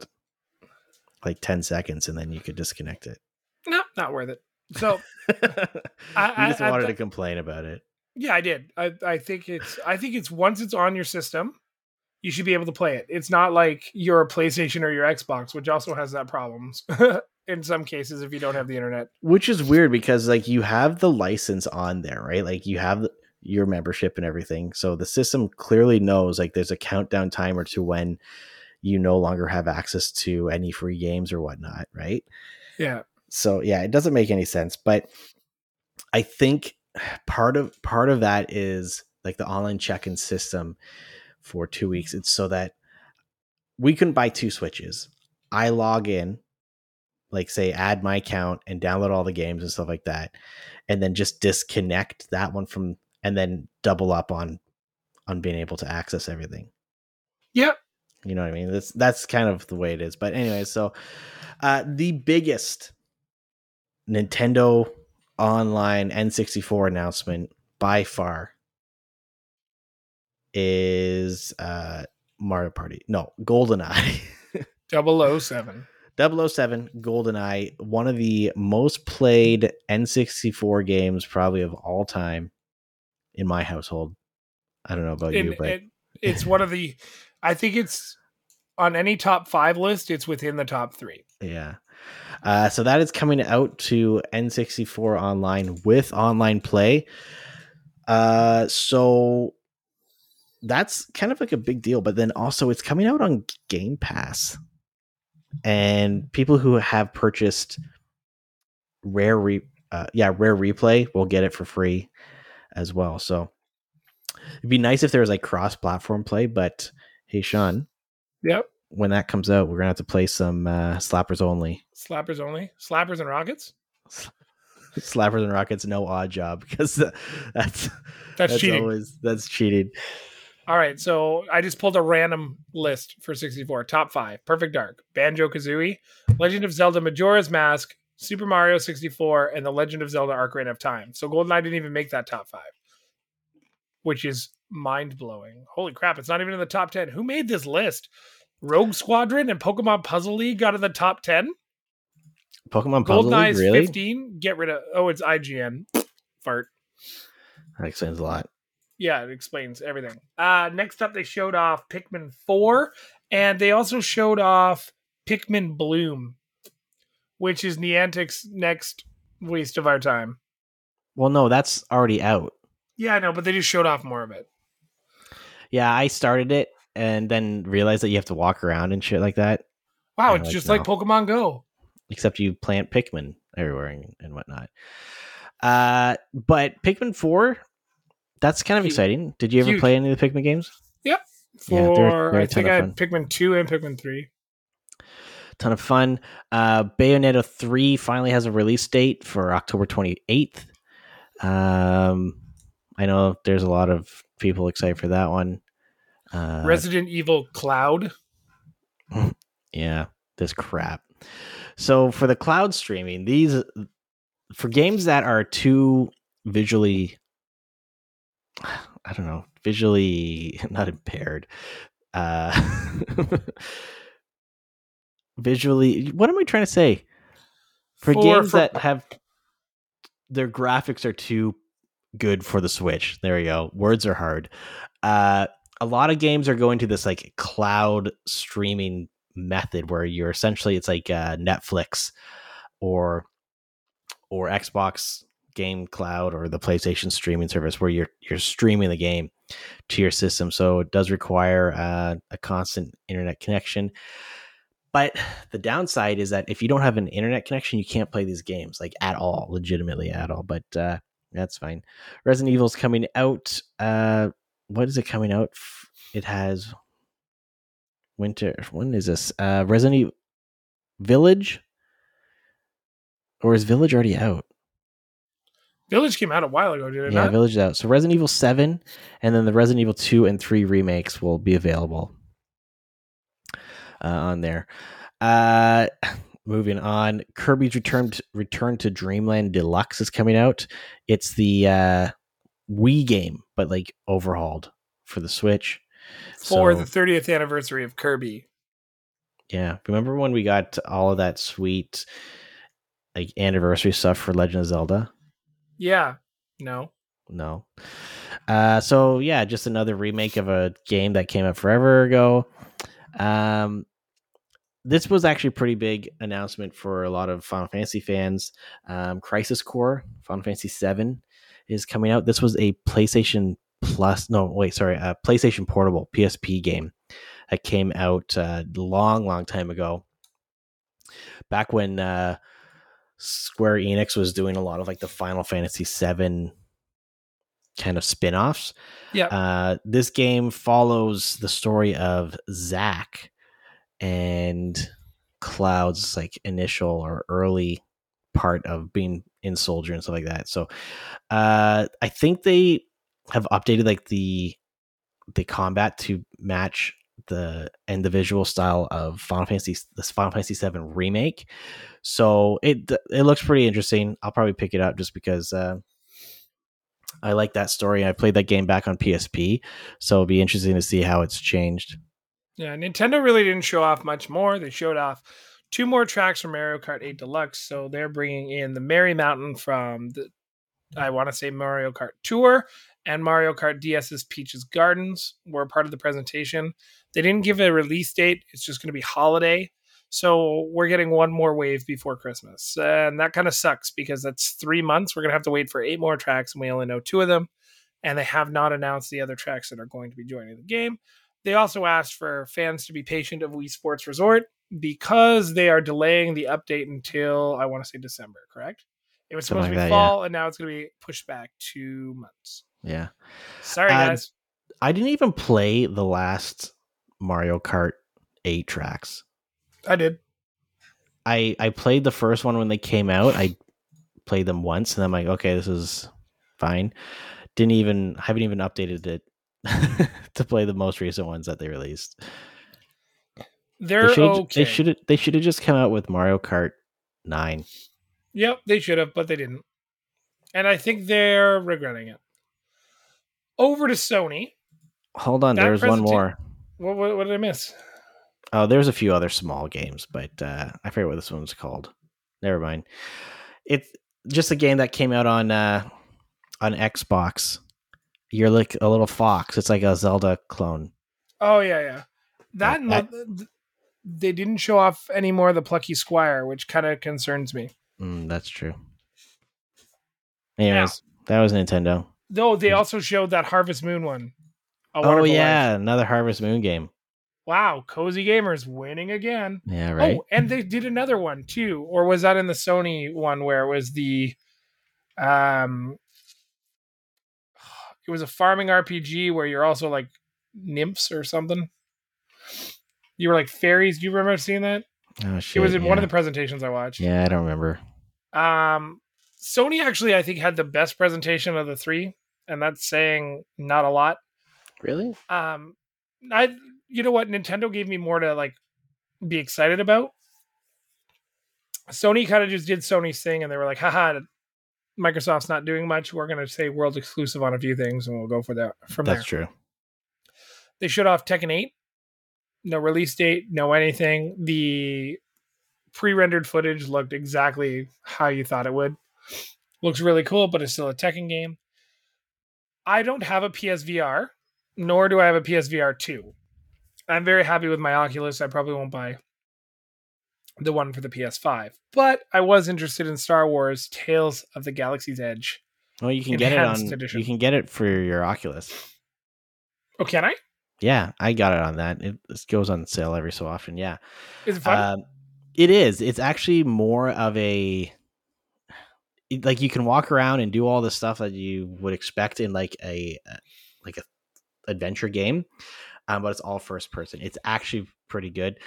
like ten seconds, and then you could disconnect it.
no, not worth it. So I-
just
I
wanted to complain about it.
yeah, I did. I, I think it's I think it's once it's on your system, you should be able to play it. It's not like your PlayStation or your Xbox, which also has that problems in some cases if you don't have the internet.
which is weird because like you have the license on there right like you have your membership and everything. So the system clearly knows like there's a countdown timer to when you no longer have access to any free games or whatnot, right?
Yeah.
So yeah, it doesn't make any sense. But I think part of part of that is like the online check-in system for two weeks. It's so that we can buy two switches. I log in, like say add my account and download all the games and stuff like that, and then just disconnect that one from and then double up on on being able to access everything.
Yep.
You know what I mean? That's that's kind of the way it is. But anyway, so uh the biggest Nintendo online N64 announcement by far is uh Mario Party. No, GoldenEye.
007.
007 GoldenEye, one of the most played N64 games probably of all time in my household. I don't know about you, but
it's one of the, I think it's on any top five list, it's within the top three.
Yeah. Uh, so that is coming out to N64 online with online play. Uh, so that's kind of like a big deal, but then also it's coming out on Game Pass. And people who have purchased Rare re uh, yeah, Rare Replay will get it for free as well. So it'd be nice if there was like cross-platform play, but hey Sean,
Yep.
when that comes out, we're gonna have to play some uh, slappers only.
Slappers only. Slappers and rockets.
Slappers and Rockets, no Oddjob because that's
That's,
that's
cheating.
always that's cheating.
All right, so I just pulled a random list for 64. Top five: Perfect Dark, Banjo Kazooie, Legend of Zelda: Majora's Mask, Super Mario 64, and The Legend of Zelda: Ocarina of Time. So GoldenEye didn't even make that top five, which is mind blowing. Holy crap! It's not even in the top 10. Who made this list? Rogue Squadron and Pokemon Puzzle League got in the top 10.
Pokemon Puzzle League, really?
15. Get rid of. Oh, it's IGN. Fart.
That explains a lot.
Yeah, it explains everything. Uh, next up, they showed off Pikmin 4, and they also showed off Pikmin Bloom, which is Niantic's next waste of our time.
Well, no, that's already out.
Yeah, I know, but they just showed off more of it.
Yeah, I started it and then realized that you have to walk around and shit like that.
Wow, it's
like,
just like. Pokemon Go.
Except you plant Pikmin everywhere and, and whatnot. Uh, but Pikmin Four, that's kind of
Huge.
exciting. Did you ever
Huge.
play any of the Pikmin games? Yep.
For
Yeah, they're- they're
I think I had Pikmin 2 and Pikmin 3.
ton of fun. Uh, Bayonetta 3 finally has a release date for October 28th. Um, I know there's a lot of people excited for that one. Uh,
Resident Evil Cloud.
yeah, this crap. So for the cloud streaming, these for games that are too visually I don't know, visually not impaired. Uh visually what am I trying to say? For,
For-
games
for-
that have their graphics are too good for the Switch. There you go. Words are hard. Uh a lot of games are going to this like cloud streaming method where you're essentially it's like uh, Netflix or or Xbox Game Cloud or the PlayStation streaming service where you're you're streaming the game to your system. So it does require uh, a constant internet connection. But the downside is that if you don't have an internet connection, you can't play these games like at all, legitimately at all. But uh, that's fine. Resident Evil's coming out. Uh, what is it coming out? It has winter. When is this? Uh, Resident Evil Village, or is Village already out?
Village came out a while ago, did it
yeah,
not?
Village is out. So Resident Evil Seven, and then the Resident Evil Two and Three remakes will be available uh, on there. Uh, moving on, Kirby's Return to, Return to Dreamland Deluxe is coming out. It's the uh, Wii game, but like overhauled for the Switch.
For
So-
the 30th anniversary of Kirby.
Yeah. Remember when we got all of that sweet like anniversary stuff for Legend of Zelda?
Yeah. No.
No. Uh so yeah, just another remake of a game that came out forever ago. Um this was actually a pretty big announcement for a lot of Final Fantasy fans. Um, Crisis Core, Final Fantasy VII, is coming out. This was a PlayStation Plus. No, wait, sorry, a PlayStation Portable PSP game that came out a long, long time ago. Back when uh, Square Enix was doing a lot of like the Final Fantasy VII kind of spin-offs.
Yeah.
Uh, this game follows the story of Zack and Cloud's like initial or early part of being in Soldier and stuff like that. So uh, I think they have updated like the the combat to match the and the visual style of Final Fantasy this Final Fantasy 7 remake. So it it looks pretty interesting. I'll probably pick it up just because uh, I like that story. I played that game back on PSP, so it'll be interesting to see how it's changed.
Yeah, Nintendo really didn't show off much more. They showed off two more tracks from Mario Kart 8 Deluxe. So they're bringing in the Merry Mountain from the, I want to say Mario Kart Tour and Mario Kart DS's Peach's Gardens were part of the presentation. They didn't give a release date. It's just going to be holiday. So we're getting one more wave before Christmas. And that kind of sucks because that's three months. We're going to have to wait for eight more tracks, and we only know two of them. And they have not announced the other tracks that are going to be joining the game. They also asked for fans to be patient of Wii Sports Resort because they are delaying the update until I want to say December, correct? It was supposed
Something
to be
like that,
fall, and now it's going to be pushed back two months.
Yeah.
Sorry,
Uh,
guys.
I didn't even play the last Mario Kart 8 tracks.
I did.
I I played the first one when they came out. I played them once and I'm like, okay, this is fine. Didn't even haven't even updated it to play the most recent ones that they released.
They're
they should
okay.
they should they should have just come out with Mario Kart 9.
Yep, they should have, but they didn't. And I think they're regretting it. Over to Sony.
Hold on,
That
there's one more.
What, what, what did I miss?
Oh, there's a few other small games, but uh, I forget what this one's called. Never mind. It's just a game that came out on uh, on Xbox. You're like a little fox. It's like a Zelda clone.
Oh yeah, yeah. That,
That-
the- they didn't show off any more of the Plucky Squire, which kind of concerns me.
Mm, that's true. Anyways, that was Nintendo.
Though they also showed that Harvest Moon one. A
Oh yeah,
Life.
another Harvest Moon game.
Wow, Cozy Gamers winning again.
Yeah, right.
Oh, and they did another one too. Or was that in the Sony one where it was the um it was a farming RPG where you're also like nymphs or something. You were like fairies. Do you remember seeing that?
Oh, shit,
it was in one of the presentations I watched.
Yeah, I don't remember.
Um, Sony actually, I think, had the best presentation of the three, and that's saying not a lot.
Really?
Um, I, you know what, Nintendo gave me more to like be excited about. Sony kind of just did Sony's thing, and they were like, "Haha, Microsoft's not doing much. We're going to say world exclusive on a few things, and we'll go for that from
That's
there."
That's true.
They showed off Tekken 8. No release date, no anything. The pre-rendered footage looked exactly how you thought it would. Looks really cool, but it's still a Tekken game. I don't have a PSVR, nor do I have a PSVR 2. I'm very happy with my Oculus. I probably won't buy the one for the PS5. But I was interested in Star Wars Tales of the Galaxy's Edge.
Well, you can get it on.
Edition.
You can get it for your Oculus.
Oh, can I?
Yeah, I got it on that. It, it goes on sale every so often. Yeah.
Is it fun?
Um, it is. It's actually more of a like you can walk around and do all the stuff that you would expect in like a uh, like a adventure game, um, but it's all first person. It's actually pretty good.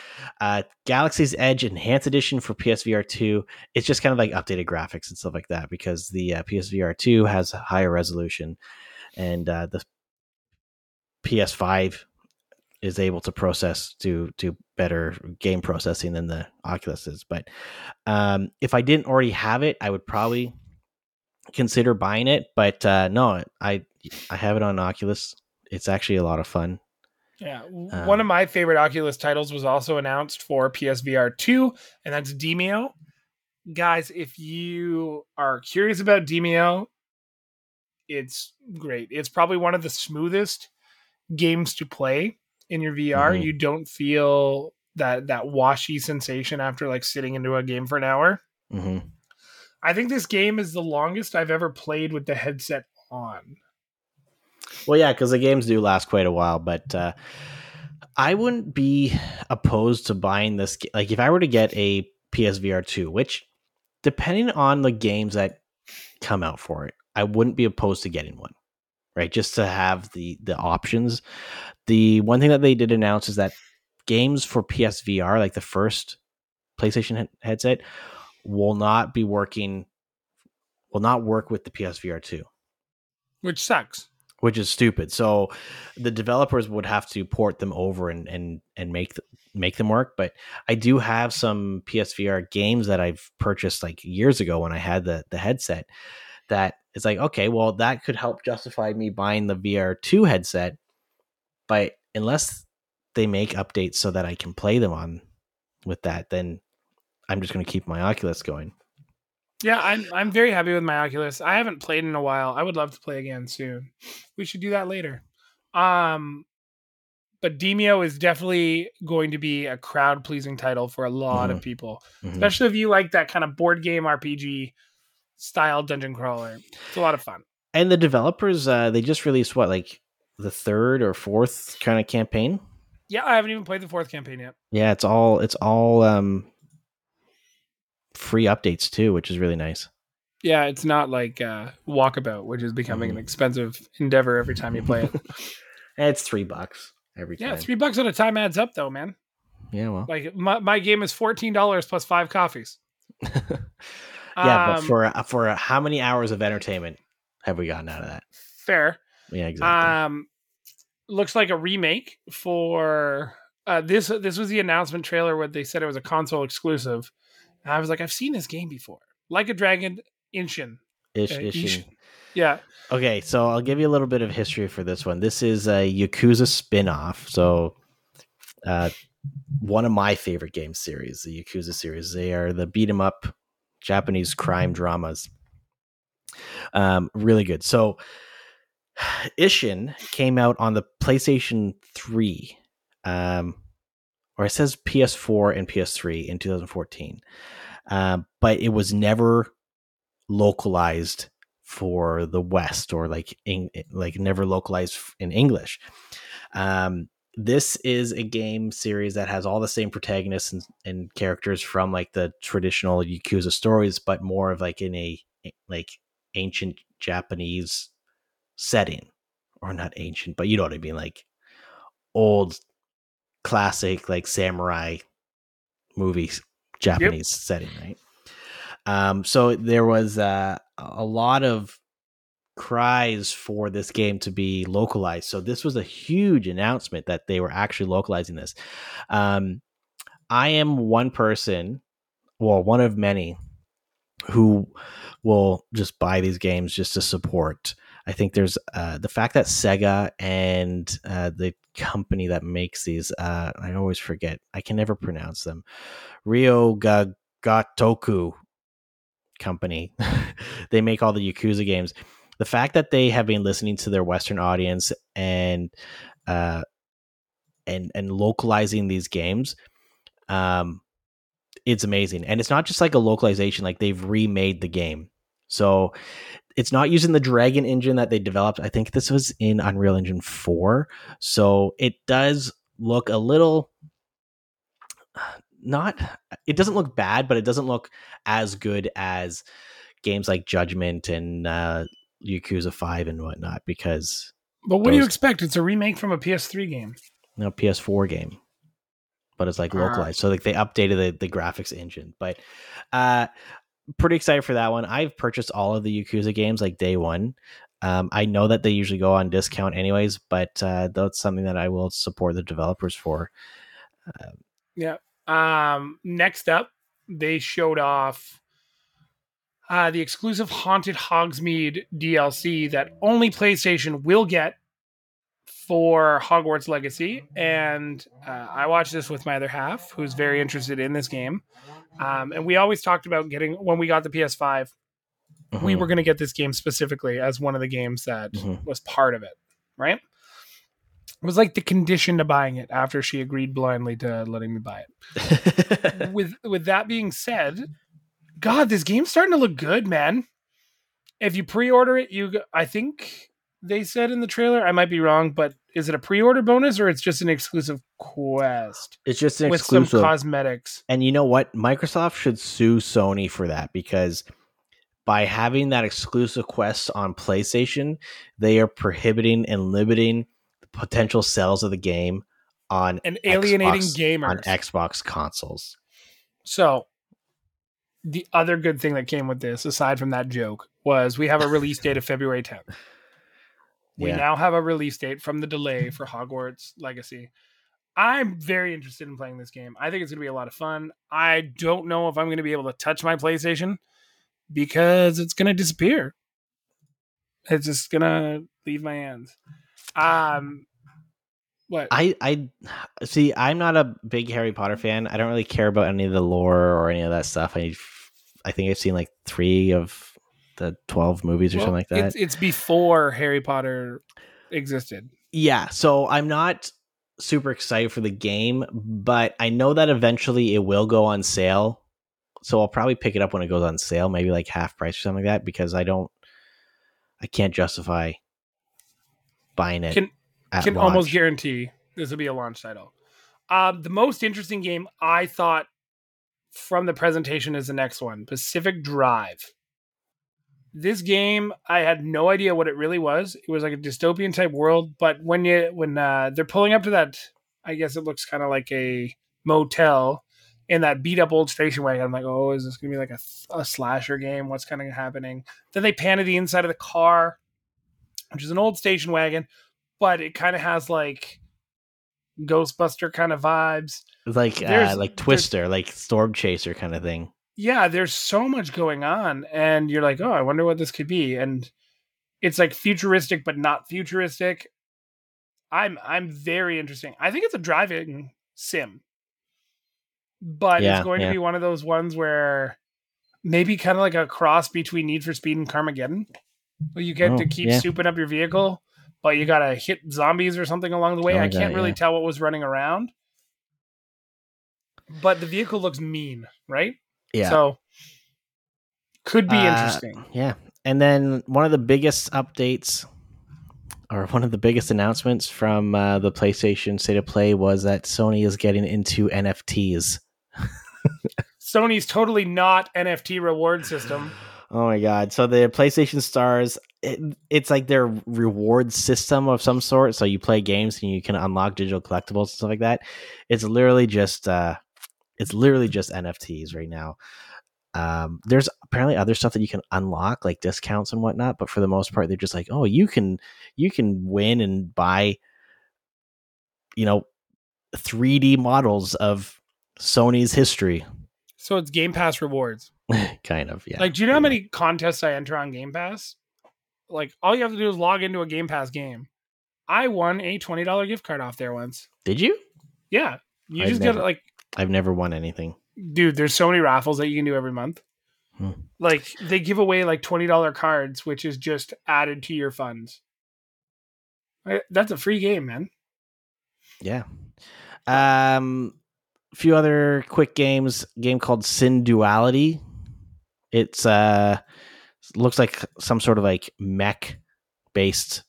Uh, Galaxy's Edge Enhanced Edition for PSVR two. It's just kind of like updated graphics and stuff like that because the uh, PSVR two has higher resolution, and uh, the PS5 is able to process do do better game processing than the Oculus is. But um, if I didn't already have it, I would probably consider buying it. But uh, no, I I have it on Oculus. It's actually a lot of fun.
Yeah,
Um,
one of my favorite Oculus titles was also announced for PSVR 2, and that's Demeo. Guys, if you are curious about Demeo, it's great. It's probably one of the smoothest games to play in your VR.
Mhm.
You don't feel that that washy sensation after like sitting into a game for an hour.
hmm
I think this game is the longest I've ever played with the headset on.
Well, yeah, because the games do last quite a while, but uh, I wouldn't be opposed to buying this. Like, if I were to get a PSVR two, which depending on the games that come out for it, I wouldn't be opposed to getting one. Right, just to have the the options. The one thing that they did announce is that games for PSVR, like the first PlayStation he- headset, will not be working. Will not work with the PSVR two
Which sucks.
which is stupid. So the developers would have to port them over and and and make th- make them work. But I do have some PSVR games that I've purchased like years ago when I had the the headset. That it's like okay, well that could help justify me buying the VR two headset. But unless they make updates so that I can play them on with that, then I'm just going to keep my Oculus going.
Yeah, I'm I'm very happy with my Oculus. I haven't played in a while. I would love to play again soon. We should do that later. Um but Demeo is definitely going to be a crowd pleasing title for a lot of people,
Mhm.
especially if you like that kind of board game RPG style dungeon crawler. It's a lot of fun.
And the developers, uh, they just released what like the third or fourth kind of campaign.
Yeah, I haven't even played the fourth campaign yet.
Yeah, it's all it's all um free updates too, which is really nice.
Yeah, it's not like uh, Walkabout, which is becoming
Mhm.
an expensive endeavor every time you play it.
And it's three bucks every time.
yeah, three bucks at a time adds up, though, man.
Yeah, well,
Like my, my game is fourteen dollars plus five coffees.
yeah, but
Um,
for uh, for how many hours of entertainment have we gotten out of that?
fair.
Yeah, exactly.
Um, looks like a remake for uh, this. This was the announcement trailer where they said it was a console exclusive. And I was like, I've seen this game before. Like a Dragon, Ishin.
Ish,
uh,
ish,
Ish- Yeah,
Okay, so I'll give you a little bit of history for this one. This is a Yakuza spin-off. So uh one of my favorite game series, the Yakuza series. They are the beat 'em up Japanese crime dramas. Um really good. So Ishin came out on the PlayStation 3. Um or it says PS4 and PS3 in 2014. Um, but it was never localized for the West or like in, like never localized in English. Um, this is a game series that has all the same protagonists and, and characters from like the traditional Yakuza stories, but more of like in a like ancient Japanese setting, or not ancient, but you know what I mean, like old classic like samurai movies Japanese setting, right? Um, so there was uh, a lot of cries for this game to be localized. So this was a huge announcement that they were actually localizing this. Um, I am one person, well, one of many who will just buy these games just to support. I think there's uh, the fact that Sega and uh, the company that makes these, uh, I always forget, I can never pronounce them. Rio Gatoku company. they make all the Yakuza games. The fact that they have been listening to their Western audience and uh, and and localizing these games, um, it's amazing. And it's not just like a localization; like they've remade the game. So it's not using the Dragon engine that they developed. I think this was in Unreal Engine four. So it does look a little not it doesn't look bad but it doesn't look as good as games like judgment and uh yakuza 5 and whatnot because
but what do you expect? It's a remake from a PS3 game.
No ps4 game but it's like
Ah.
localized so like they updated the, the graphics engine but uh pretty excited for that one i've purchased all of the yakuza games like day one um, I know that they usually go on discount anyways, but uh, that's something that I will support the developers for. Yeah.
Um, next up, they showed off uh, the exclusive Haunted Hogsmeade DLC that only PlayStation will get for Hogwarts Legacy. And uh, I watched this with my other half, who's very interested in this game. Um, and we always talked about getting, when we got the PS5, we
Mhm.
were going to get this game specifically as one of the games that
Mhm.
was part of it, right? It was like the condition to buying it after she agreed blindly to letting me buy it. with with that being said, God, this game's starting to look good, man. if you pre-order it, you I think they said in the trailer. I might be wrong, but is it a pre-order bonus or it's just an exclusive quest
It's just an
with
exclusive.
some cosmetics?
And you know what? Microsoft should sue Sony for that because by having that exclusive quest on PlayStation, they are prohibiting and limiting the potential sales of the game on
And alienating
Xbox-
gamers.
on Xbox consoles.
So, the other good thing that came with this, aside from that joke, was we have a release date of February 10th. We
Yeah.
now have a release date from the delay for Hogwarts Legacy. I'm very interested in playing this game. I think it's going to be a lot of fun. I don't know if I'm going to be able to touch my PlayStation because it's going to disappear. It's just going to leave my hands. Um, what?
I I see. I'm not a big Harry Potter fan. I don't really care about any of the lore or any of that stuff. I I think I've seen like three of the twelve movies or
Well,
something like that.
It's, it's before Harry Potter existed.
yeah, so I'm not super excited for the game, but I know that eventually it will go on sale. So I'll probably pick it up when it goes on sale, maybe like half price or something like that, because I don't, I can't justify buying it.
Can- can almost guarantee this will be a launch title. Um, the most interesting game I thought from the presentation is the next one, Pacific Drive. This game, I had no idea what it really was. It was like a dystopian type world, but when you when uh, they're pulling up to that, I guess it looks kind of like a motel in that beat up old station wagon. I'm like, oh, is this gonna be like a, a slasher game? What's kind of happening? Then they pan to the inside of the car, which is an old station wagon, but it kind of has like Ghostbuster kind of vibes.
Like uh, like Twister, like Storm Chaser kind of thing.
Yeah, there's so much going on, and you're like, oh, I wonder what this could be. And it's like futuristic, but not futuristic. I'm I'm very interesting. I think it's a driving sim, but
Yeah,
it's going
yeah.
to be one of those ones where maybe kind of like a cross between Need for Speed and Carmageddon, where you get
Oh,
to keep
yeah.
souping up your vehicle, but you gotta hit zombies or something along the way.
Something
I can't really
yeah.
tell what was running around, but the vehicle looks mean, right?
Yeah.
So could be
Uh,
interesting.
Yeah. And then one of the biggest updates or one of the biggest announcements from uh, the PlayStation State of Play was that Sony is getting into NFTs.
Sony's totally not NFT reward system.
Oh my god. So the PlayStation Stars it, it's like their reward system of some sort. So you play games and you can unlock digital collectibles and stuff like that. It's literally just uh it's literally just NFTs right now. Um, there's apparently other stuff that you can unlock, like discounts and whatnot, but for the most part, they're just like, oh, you can you can win and buy, you know, 3D models of Sony's history.
So it's Game Pass rewards.
kind of, yeah.
Like, do you know how many contests I enter on Game Pass? Like, all you have to do is log into a Game Pass game. I won a twenty dollar gift card off there once.
Did you?
Yeah, you
I've
just
never-
get like,
I've never won anything.
dude. There's so many raffles that you can do every month.
Hmm.
Like they give away like twenty dollar cards, which is just added to your funds. That's a free game, man.
Yeah. Um, a few other quick games. Game called Synduality. It's uh looks like some sort of like mech based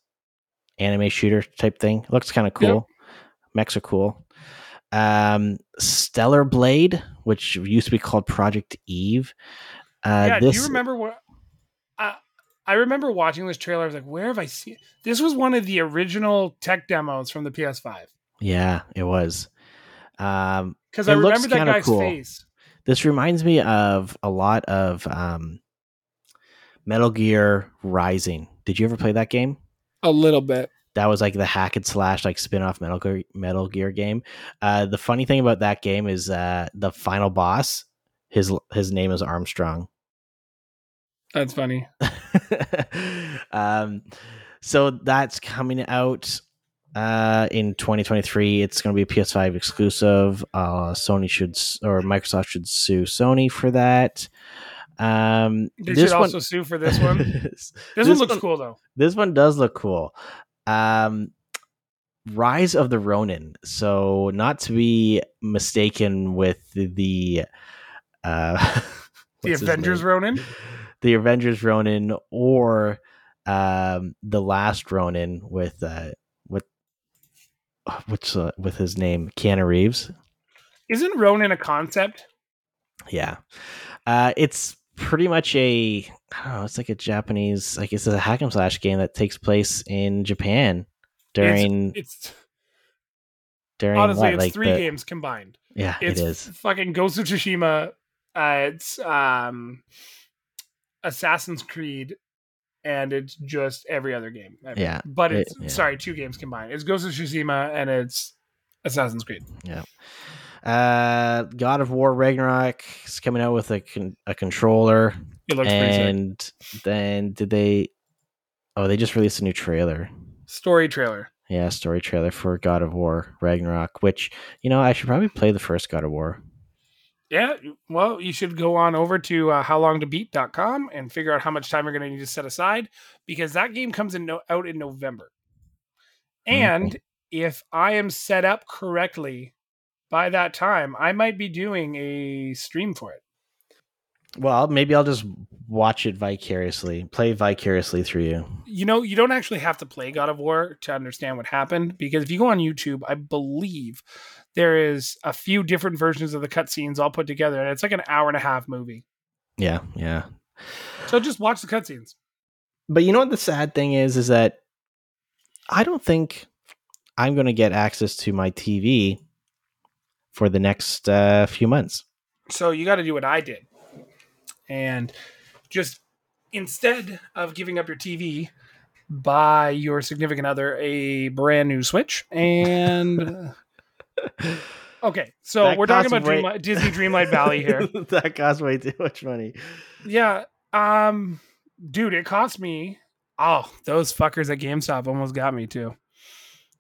anime shooter type thing. Looks kind of cool. Mechs are cool. Um, Stellar Blade, which used to be called Project Eve. Uh,
yeah,
this
do you remember what? I I remember watching this trailer. I was like, "Where have I seen?" This was one of the original tech demos from the PS5
Yeah, it was. Um,
because
It
I
looks
remember that guy's
cool.
face.
This reminds me of a lot of um, Metal Gear Rising. Did you ever play that game?
A little bit.
That was like the hack and slash like spin-off Metal Gear, Metal Gear game. Uh, the funny thing about that game is uh, the final boss. His his name is Armstrong.
That's funny.
um, so that's coming out uh, in 2023. It's going to be a PS5 exclusive. Uh, Sony should or Microsoft should sue Sony for that. Um,
They
this
should
one-
also sue for this one. This,
This
one looks
one-
cool though.
this one does look cool. Um, Rise of the Ronin. So not to be mistaken with the, uh,
The Avengers? Ronin.
the Avengers Ronin or um, the last Ronin with uh, with what's uh, with his name Keanu Reeves.
Isn't Ronin a concept?
Yeah, uh, it's pretty much a I don't know. It's like a Japanese, like it's a hack and slash game that takes place in Japan during
It's
during
honestly
what,
it's
like
three
the-
games combined.
Yeah,
It's
it is.
fucking Ghost of Tsushima. Uh, it's um, Assassin's Creed, and it's just every other game. ever.
Yeah,
but
it-
it's
yeah.
sorry, two games combined. It's Ghost of Tsushima and it's Assassin's Creed.
Uh, God of War Ragnarok is coming out with a con- a controller,
It looks pretty
and then did they? Oh, they just released a new trailer.
Story trailer.
Yeah, story trailer for God of War Ragnarok, which you know I should probably play the first God of War.
Yeah, well, you should go on over to uh, howlongtobeat.com and figure out how much time you're going to need to set aside because that game comes in no- out in November. And if I am set up correctly by that time, I might be doing a stream for it.
Well, maybe I'll just watch it vicariously, play vicariously through you.
You know, you don't actually have to play God of War to understand what happened because if you go on YouTube, I believe there is a few different versions of the cutscenes all put together, and it's like an hour and a half movie.
Yeah, yeah.
So just watch the cutscenes.
But you know what the sad thing is is that I don't think I'm going to get access to my TV for the next uh, few months.
So you got to do what I did. And just instead of giving up your TV, buy your significant other a brand new Switch. And okay, so
That
we're talking about
way-
Dreamlight, Disney Dreamlight Valley here.
that costs way too much money.
Yeah, um, dude, it cost me. Oh, those fuckers at GameStop almost got me too.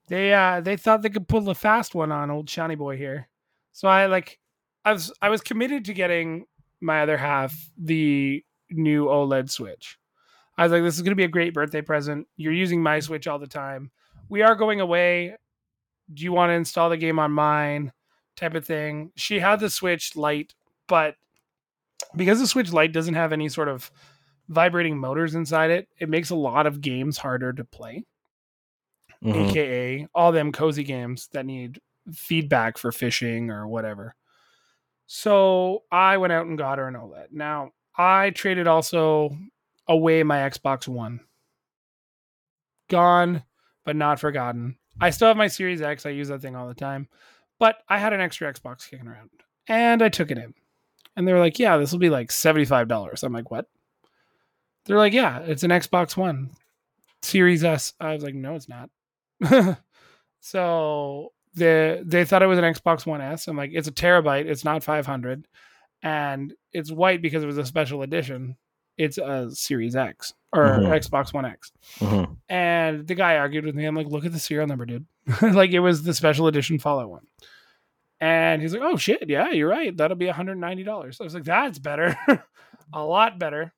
They uh they thought they could pull the fast one on old shiny boy here. So I like I was I was committed to getting my other half the new OLED Switch. I was like, this is gonna be a great birthday present. You're using my Switch all the time. We are going away. Do you want to install the game on mine? Type of thing. She had the Switch Lite, but because the Switch Lite doesn't have any sort of vibrating motors inside it, it makes a lot of games harder to play.
Mhm.
AKA all them cozy games that need feedback for fishing or whatever. So I went out and got her an OLED. Now I traded also away my Xbox One. Gone, but not forgotten. I still have my Series X. I use that thing all the time. But I had an extra Xbox kicking around. And I took it in. And they were like, yeah, this will be like $75. I'm like, what? They're like, yeah, it's an Xbox One. Series S. I was like, no, it's not. so they they thought it was an Xbox One S. I'm like, it's a terabyte. It's not 500, and it's white because it was a special edition. It's a Series X or
Mhm.
Xbox One X.
Mhm.
And the guy argued with me. I'm like, look at the serial number, dude. like it was the special edition Fallout one. And he's like, oh shit, yeah, you're right. That'll be $190. I was like, that's better. a lot better.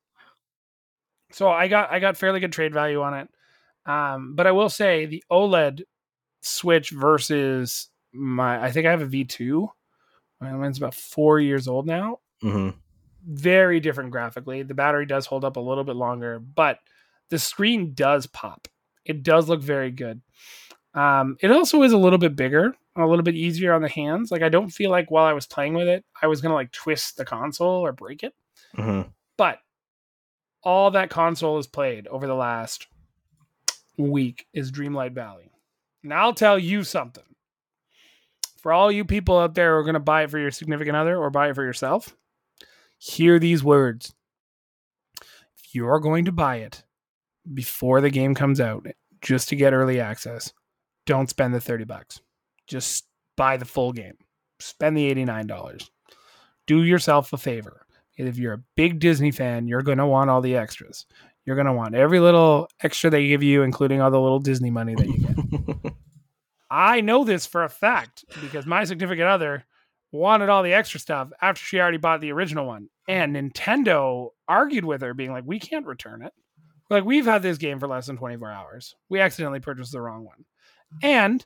So I got I got fairly good trade value on it. Um, but I will say the OLED Switch versus my I think I have a V2. Mine's about four years old now
Mhm.
very different graphically. The battery does hold up a little bit longer, but the screen does pop. It does look very good. Um, it also is a little bit bigger, a little bit easier on the hands. Like I don't feel like while I was playing with it, I was gonna like twist the console or break it.
Mhm.
But all that console has played over the last week is Dreamlight Valley. Now I'll tell you something. For all you people out there who are going to buy it for your significant other or buy it for yourself, hear these words. If you're going to buy it before the game comes out just to get early access, don't spend the 30 bucks. Just buy the full game. Spend the $89. Do yourself a favor. If you're a big Disney fan, you're going to want all the extras. You're going to want every little extra they give you, including all the little Disney money that you get. I know this for a fact because my significant other wanted all the extra stuff after she already bought the original one. And Nintendo argued with her, being like, we can't return it. Like, we've had this game for less than 24 hours. We accidentally purchased the wrong one. And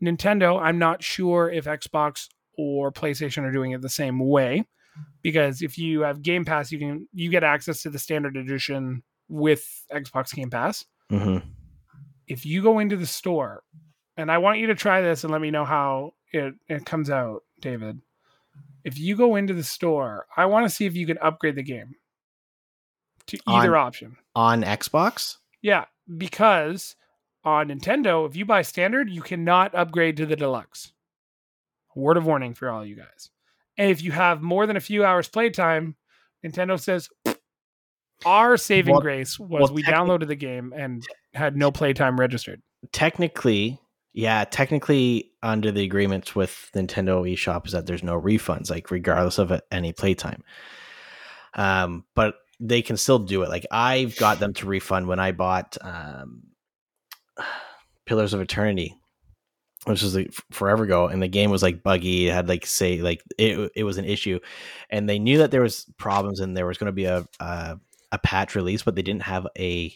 Nintendo, I'm not sure if Xbox or PlayStation are doing it the same way, because if you have Game Pass, you can you get access to the standard edition with Xbox Game Pass.
hmm
If you go into the store, and I want you to try this and let me know how it, it comes out, David. If you go into the store, I want to see if you can upgrade the game to either option.
On Xbox?
Yeah, because on Nintendo, if you buy standard, you cannot upgrade to the deluxe. Word of warning for all you guys. And if you have more than a few hours playtime, Nintendo says our saving
Well-
grace was
well,
we downloaded the game and had no playtime registered.
Technically, yeah, technically under the agreements with Nintendo eShop is that there's no refunds, like regardless of any playtime. Um, but they can still do it. Like I've got them to refund when I bought um, Pillars of Eternity, which was like forever ago, and the game was like buggy. It had like say like it it was an issue, and they knew that there was problems and there was going to be a, a a patch release, but they didn't have a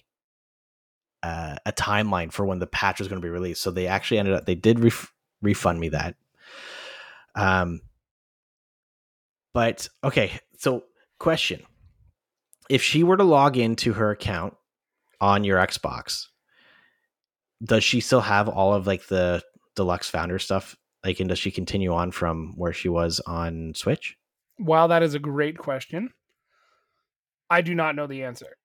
uh, a timeline for when the patch was going to be released. So they actually ended up they did ref- refund me that. Um, but okay, so question: If she were to log into her account on your Xbox, does she still have all of like the deluxe founder stuff? Like, and does she continue on from where she was on Switch?
While that is a great question, I do not know the answer.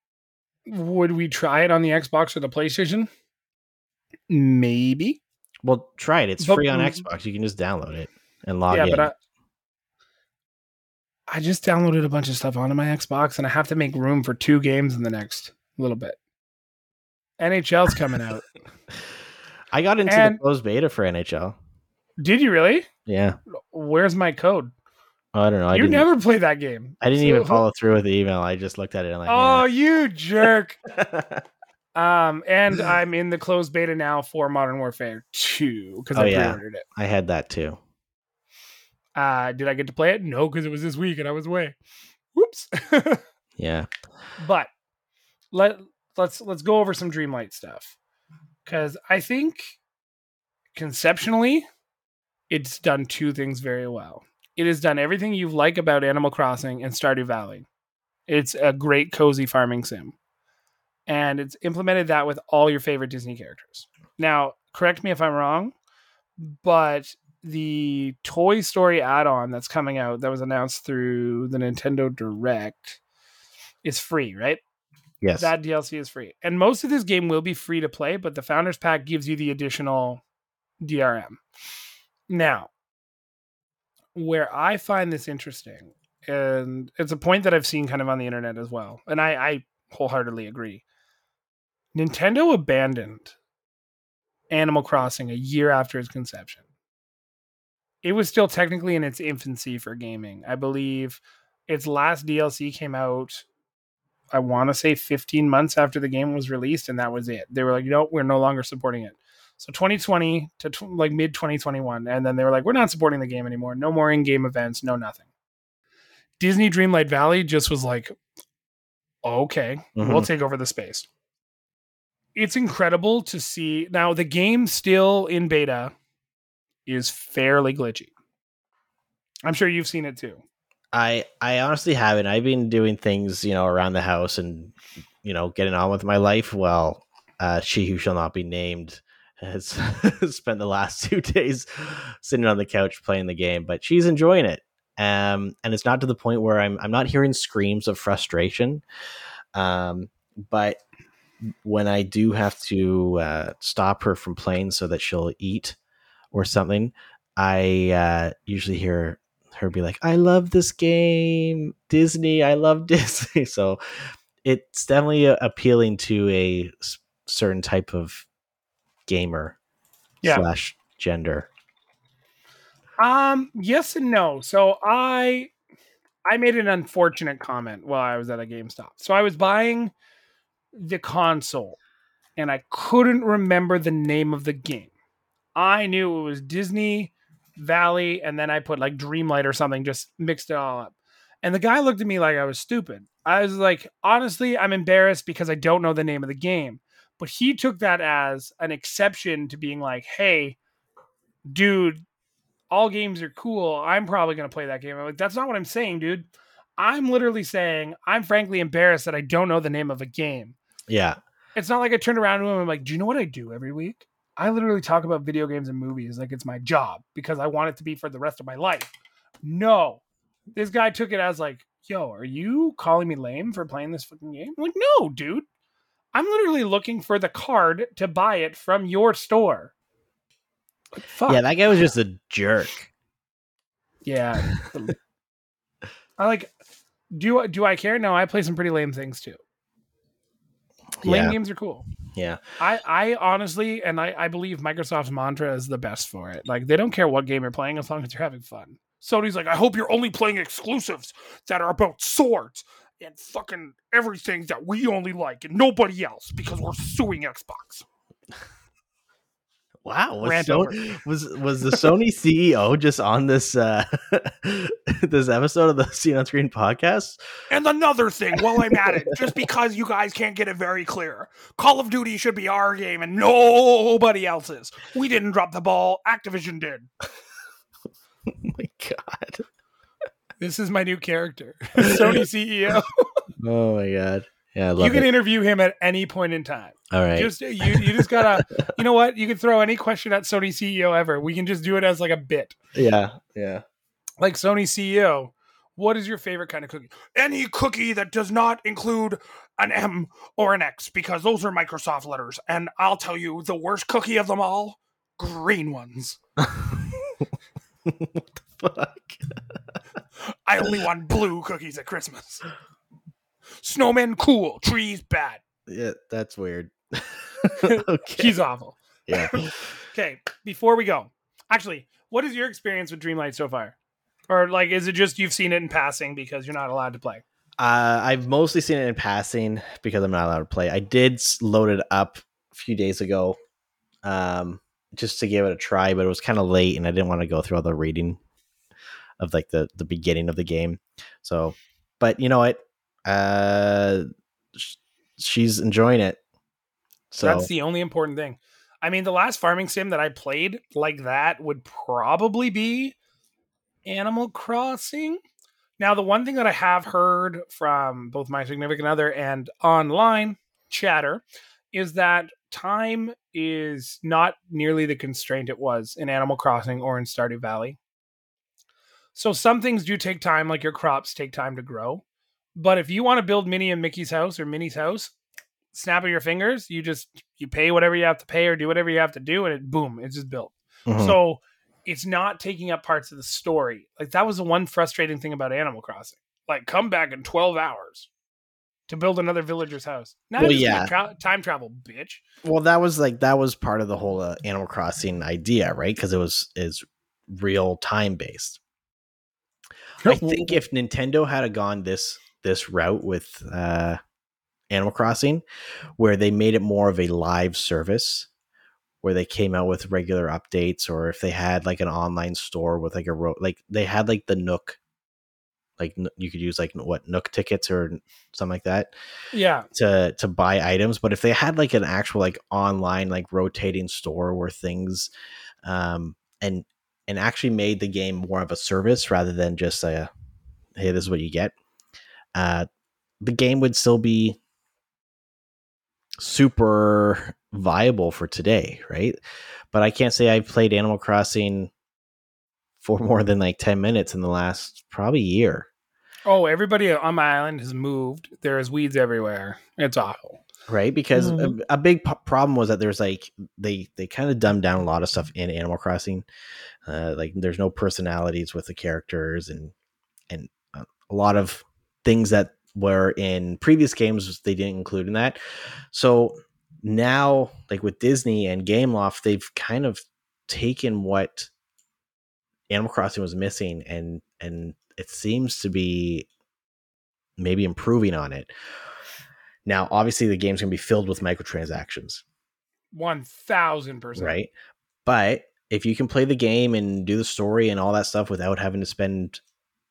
Would we try it on the Xbox or the PlayStation? Maybe.
Well, try it. It's
But-
free on Xbox. You can just download it and log
yeah,
in.
but I, I just downloaded a bunch of stuff onto my Xbox, and I have to make room for two games in the next little bit. NHL's coming out.
I got into
And-
the closed beta for NHL.
Did you really?
Yeah,
Where's my code?
I don't know. I
you never played that game.
I didn't
So-
even follow through with the email. I just looked at it and like,
Oh, you jerk! Um, and I'm in the closed beta now for Modern Warfare 2 because
Oh,
I
yeah.
pre-ordered it.
I had that too.
Uh, did I get to play it? No, because it was this week and I was away. Whoops.
Yeah,
but let let's let's go over some Dreamlight stuff because I think conceptually it's done two things very well. It has done everything you like about Animal Crossing and Stardew Valley. It's a great cozy farming sim, and it's implemented that with all your favorite Disney characters. Now, correct me if I'm wrong, but the Toy Story add-on that's coming out that was announced through the Nintendo Direct is free, right?
yes,
That DLC is free. And most of this game will be free to play, but the Founders Pack gives you the additional DRM. Now, where I find this interesting, and it's a point that I've seen kind of on the internet as well, and I, I wholeheartedly agree. Nintendo abandoned Animal Crossing a year after its conception. It was still technically in its infancy for gaming. I believe its last DLC came out I want to say 15 months after the game was released, and that was it. They were like, no, we're no longer supporting it. So 2020 to tw- like mid 2021, and then they were like, we're not supporting the game anymore. No more in-game events, no nothing. Disney Dreamlight Valley just was like, okay, we'll
Mhm.
take over the space. It's incredible to see. Now the game still in beta is fairly glitchy. I'm sure you've seen it too.
I I honestly haven't. I've been doing things, you know, around the house and you know, getting on with my life. Well, uh, she who shall not be named has spent the last two days sitting on the couch playing the game, but she's enjoying it. Um, and it's not to the point where I'm I'm not hearing screams of frustration. Um, but when I do have to uh, stop her from playing so that she'll eat or something, I uh, usually hear her be like, "I love this game, Disney. I love Disney." So it's definitely appealing to a certain type of gamer
Yeah.
slash gender.
Um, yes and no. So I I made an unfortunate comment while I was at a GameStop. So I was buying the console and I couldn't remember the name of the game. I knew it was Disney Valley and then I put like Dreamlight or something, just mixed it all up. And the guy looked at me like I was stupid. I was like, honestly, I'm embarrassed because I don't know the name of the game. But he took that as an exception to being like, hey, dude, all games are cool. I'm probably gonna play that game. I'm like, that's not what I'm saying, dude. I'm literally saying I'm frankly embarrassed that I don't know the name of a game.
Yeah.
It's not like I turned around to him and I'm like, do you know what I do every week? I literally talk about video games and movies like it's my job because I want it to be for the rest of my life. No. This guy took it as like, yo, are you calling me lame for playing this fucking game? I'm like, no, dude. I'm literally looking for the card to buy it from your store. Like, fuck.
Yeah, that guy was just a jerk.
Yeah. I like do do I care? No, I play some pretty lame things too. Lame
Yeah.
games are cool.
Yeah.
I, I honestly and I, I believe Microsoft's mantra is the best for it. Like they don't care what game you're playing as long as you're having fun. Sony's like, I hope you're only playing exclusives that are about swords and fucking everything that we only like and nobody else because we're suing Xbox.
Wow. Was,
Rant
So-
over.
was was the Sony CEO just on this uh this episode of the Scene on Screen podcast?
And another thing, while I'm at it, just because you guys can't get it very clear, Call of Duty should be our game and nobody else's. We didn't drop the ball. Activision did.
Oh my god.
This is my new character, Sony CEO.
Oh my god. Yeah, I
You can
it.
interview him at any point in time.
All right.
Just you, you just gotta. You know what? You can throw any question at Sony CEO ever. We can just do it as like a bit,
yeah. Yeah.
like Sony CEO. What is your favorite kind of cookie? Any cookie that does not include an M or an X, because those are Microsoft letters. And I'll tell you, the worst cookie of them all, green ones.
Fuck.
I only want blue cookies at Christmas. Snowmen cool, trees bad.
Yeah, that's weird. okay.
He's awful.
yeah.
Okay, before we go, actually, what is your experience with Dreamlight so far? Or like, is it just you've seen it in passing because you're not allowed to play?
Uh, I've mostly seen it in passing because I'm not allowed to play. I did load it up a few days ago, um, just to give it a try, but it was kind of late, and I didn't want to go through all the reading of like the the beginning of the game. So, but you know what? Uh, sh- she's enjoying it. So
That's the only important thing. I mean, the last farming sim that I played like that would probably be Animal Crossing. Now, the one thing that I have heard from both my significant other and online chatter is that time is not nearly the constraint it was in Animal Crossing or in Stardew Valley. So some things do take time, like your crops take time to grow. But if you want to build Minnie and Mickey's house or Minnie's house, snap of your fingers, you just you pay whatever you have to pay or do whatever you have to do, and it boom, it's just built.
Mhm.
So it's not taking up parts of the story. Like that was the one frustrating thing about Animal Crossing. Like come back in twelve hours to build another villager's house. Now
Well, yeah.
tra- time travel, bitch.
well, that was like that was part of the whole uh, Animal Crossing idea, right? Because it was is real time based. I think if Nintendo had gone this this route with uh, Animal Crossing, where they made it more of a live service, where they came out with regular updates, or if they had like an online store with like a ro- like they had like the Nook, like you could use like what Nook tickets or something like that
yeah,
to to buy items. But if they had like an actual like online like rotating store where things um and and actually made the game more of a service rather than just a hey this is what you get uh the game would still be super viable for today right but i can't say i've played animal crossing for more than like 10 minutes in the last probably year
Oh, everybody on my island has moved. There's weeds everywhere. It's awful.
Right? Because
Mhm.
a, a big p- problem was that there's like they they kind of dumbed down a lot of stuff in animal crossing uh like there's no personalities with the characters and and uh, a lot of things that were in previous games they didn't include in that. So now like with disney and gameloft they've kind of taken what animal crossing was missing and and it seems to be maybe improving on it now, obviously, the game's going to be filled with microtransactions,
One thousand percent.
right? But if you can play the game and do the story and all that stuff without having to spend,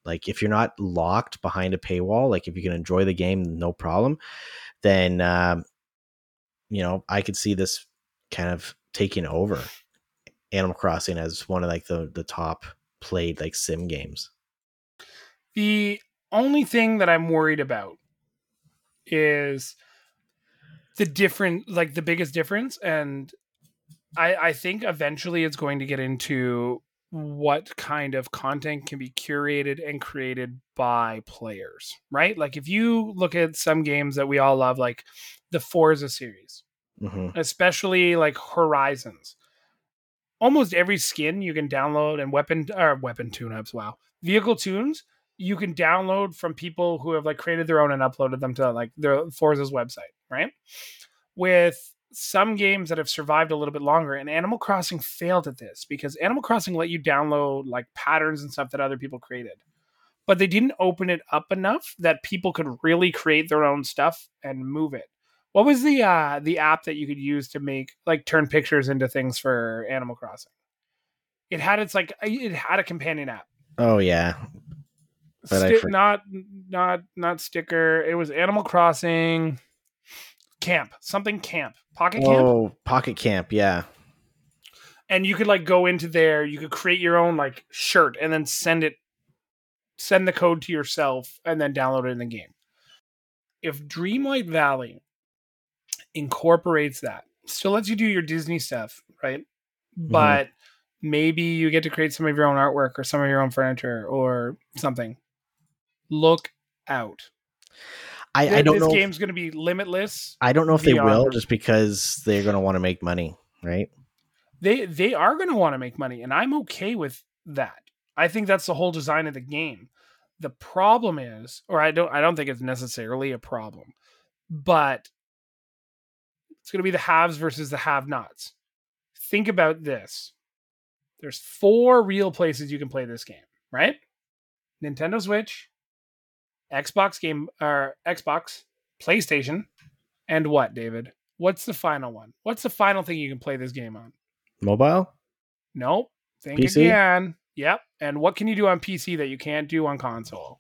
like, if you're not locked behind a paywall, like, if you can enjoy the game, no problem, then, um, you know, I could see this kind of taking over. Animal Crossing as one of like the the top played like sim games.
The only thing that I'm worried about is the different, like the biggest difference, and I, I think eventually it's going to get into what kind of content can be curated and created by players, right? Like if you look at some games that we all love, like the Forza series,
hmm
especially like Horizons. Almost every skin you can download and weapon or weapon tune-ups, wow. Vehicle tunes you can download from people who have like created their own and uploaded them to like their Forza's website, right? With some games that have survived a little bit longer and Animal Crossing failed at this because Animal Crossing let you download like patterns and stuff that other people created. But they didn't open it up enough that people could really create their own stuff and move it. What was the uh the app that you could use to make like turn pictures into things for Animal Crossing? It had its like it had a companion app.
Oh yeah, But
Sti-
for-
not not not sticker. It was Animal Crossing camp, something camp, pocket camp,
oh Pocket Camp, yeah.
and you could like go into there. You could create your own like shirt and then send it, send the code to yourself, and then download it in the game. If Dreamlight Valley incorporates that, still lets you do your Disney stuff, right? Mm-hmm. But maybe you get to create some of your own artwork or some of your own furniture or something. Look out.
I, I don't
this
know. if-
game's going to be limitless.
I don't know if they will, just because they're going to want to make money, right?
They they are going to want to make money, and I'm okay with that. I think that's the whole design of the game. The problem is, or I don't I don't think it's necessarily a problem, but it's going to be the haves versus the have-nots. Think about this. There's four real places you can play this game, right? Nintendo Switch, Xbox game or Xbox, PlayStation, and what, David? What's the final one? What's the final thing you can play this game on?
Mobile?
Nope. Think
PC?
again. Yep. And what can you do on PC that you can't do on console?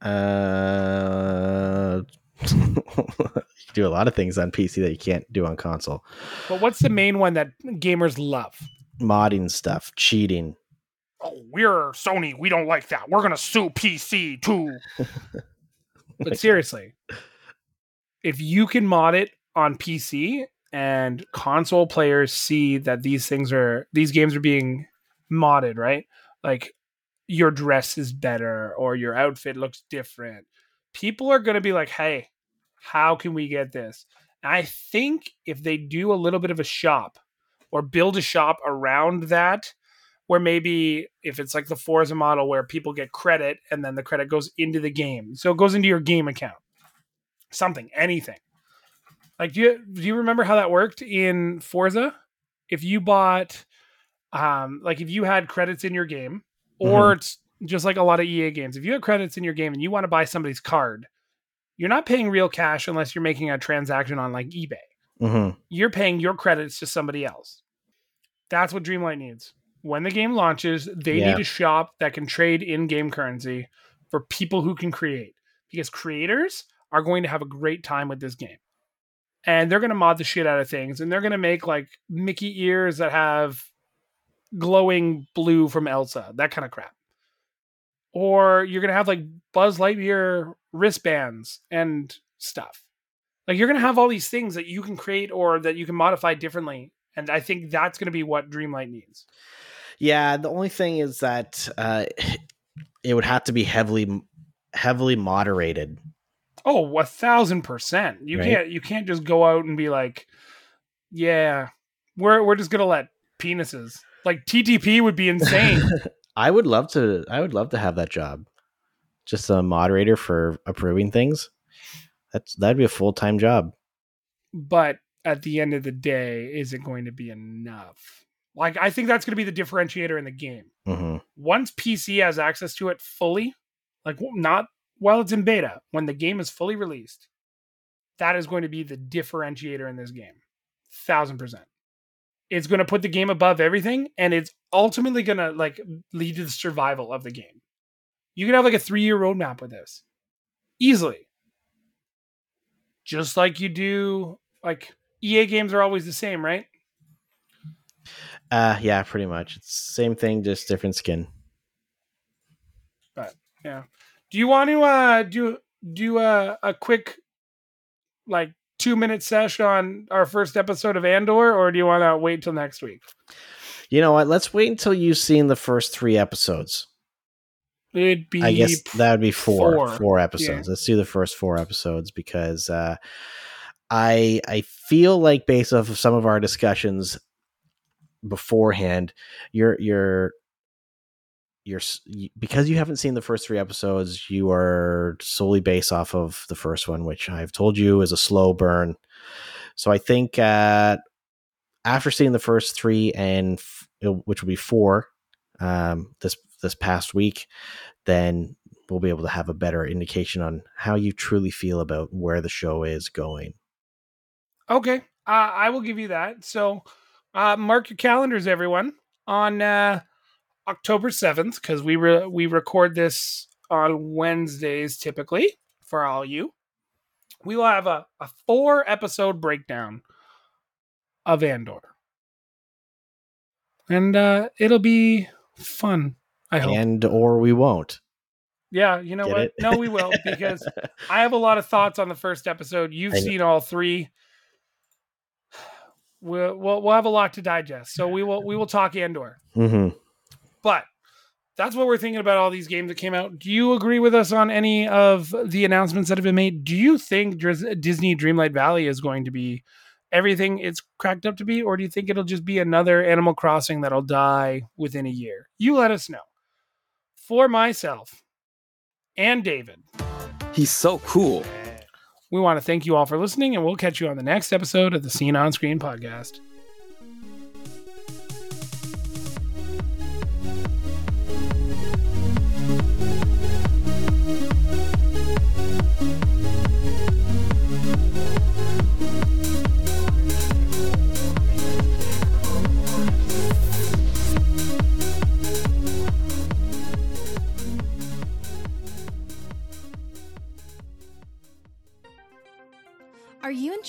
Uh, you do a lot of things on PC that you can't do on console.
But what's the main one that gamers love?
Modding stuff, cheating.
Oh, we're Sony. We don't like that. We're gonna sue PC too. but seriously, if you can mod it on PC and console players see that these things are these games are being modded, right? Like your dress is better or your outfit looks different. People are going to be like, "Hey, how can we get this?" And I think if they do a little bit of a shop or build a shop around that where maybe if it's like the Forza model where people get credit and then the credit goes into the game. So it goes into your game account. Something, anything. Like do you do you remember how that worked in Forza? If you bought um like if you had credits in your game or it's just like a lot of EA games. If you have credits in your game and you want to buy somebody's card, you're not paying real cash unless you're making a transaction on like eBay
hmm
you're paying your credits to somebody else. That's what Dreamlight needs. When the game launches, they
Yeah.
need a shop that can trade in game currency for people who can create because creators are going to have a great time with this game. And they're going to mod the shit out of things and they're going to make like Mickey ears that have glowing blue from Elsa, that kind of crap. Or you're going to have like Buzz Lightyear wristbands and stuff. Like you're going to have all these things that you can create or that you can modify differently. And I think that's going to be what Dreamlight needs.
Yeah, the only thing is that uh, it would have to be heavily, heavily moderated.
Oh, a thousand percent. You
Right.
can't you can't just go out and be like, yeah, we're we're just gonna let penises. Like TTP would be insane.
I would love to. I would love to have that job. Just a moderator for approving things. That's that'd be a full time job.
but at the end of the day, is it going to be enough? Like I think that's gonna be the differentiator in the game.
hmm
once PC has access to it fully, like not while it's in beta, when the game is fully released, that is going to be the differentiator in this game. Thousand percent. It's going to put the game above everything, and it's ultimately going to like lead to the survival of the game. You can have like a three year roadmap with this easily, just like you do. Like EA games are always the same, right?
Uh yeah, pretty much. It's same thing, just different skin.
But yeah. Do you want to uh do do a a quick like two minute sesh on our first episode of Andor, or do you want to wait till next week?
You know what? Let's wait until you've seen the first three episodes.
It'd be
I guess that would be four
four,
four episodes. Let's do the first four episodes because uh, I I feel like based off of some of our discussions beforehand, you're you're you're because you haven't seen the first three episodes, you are solely based off of the first one, which I've told you is a slow burn. So I think uh, after seeing the first three and f- which will be four um, this this past week, then we'll be able to have a better indication on how you truly feel about where the show is going.
Okay, uh, I will give you that. So, uh, mark your calendars, everyone, on uh, October seventh, because we re- we record this on Wednesdays typically for all you. We will have a, a four episode breakdown of Andor, and uh, it'll be fun. I hope.
And or we won't.
yeah, you know
Get
what? No, we will because I have a lot of thoughts on the first episode. You've seen all three. We'll, we'll we'll have a lot to digest, so we will we will talk Andor.
hmm
But that's what we're thinking about all these games that came out. Do you agree with us on any of the announcements that have been made? Do you think Disney Dreamlight Valley is going to be everything it's cracked up to be, or do you think it'll just be another Animal Crossing that'll die within a year? You let us know. For myself and David.
He's so cool.
We want to thank you all for listening, and we'll catch you on the next episode of the Scene on Screen podcast.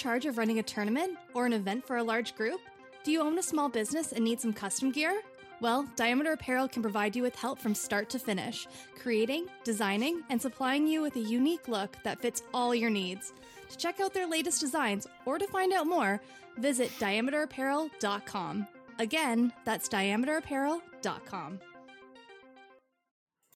Charge of running a tournament or an event for a large group? Do you own a small business and need some custom gear? Well, Diameter Apparel can provide you with help from start to finish, creating, designing, and supplying you with a unique look that fits all your needs. To check out their latest designs or to find out more, visit diameterapparel.com. Again, that's diameterapparel.com.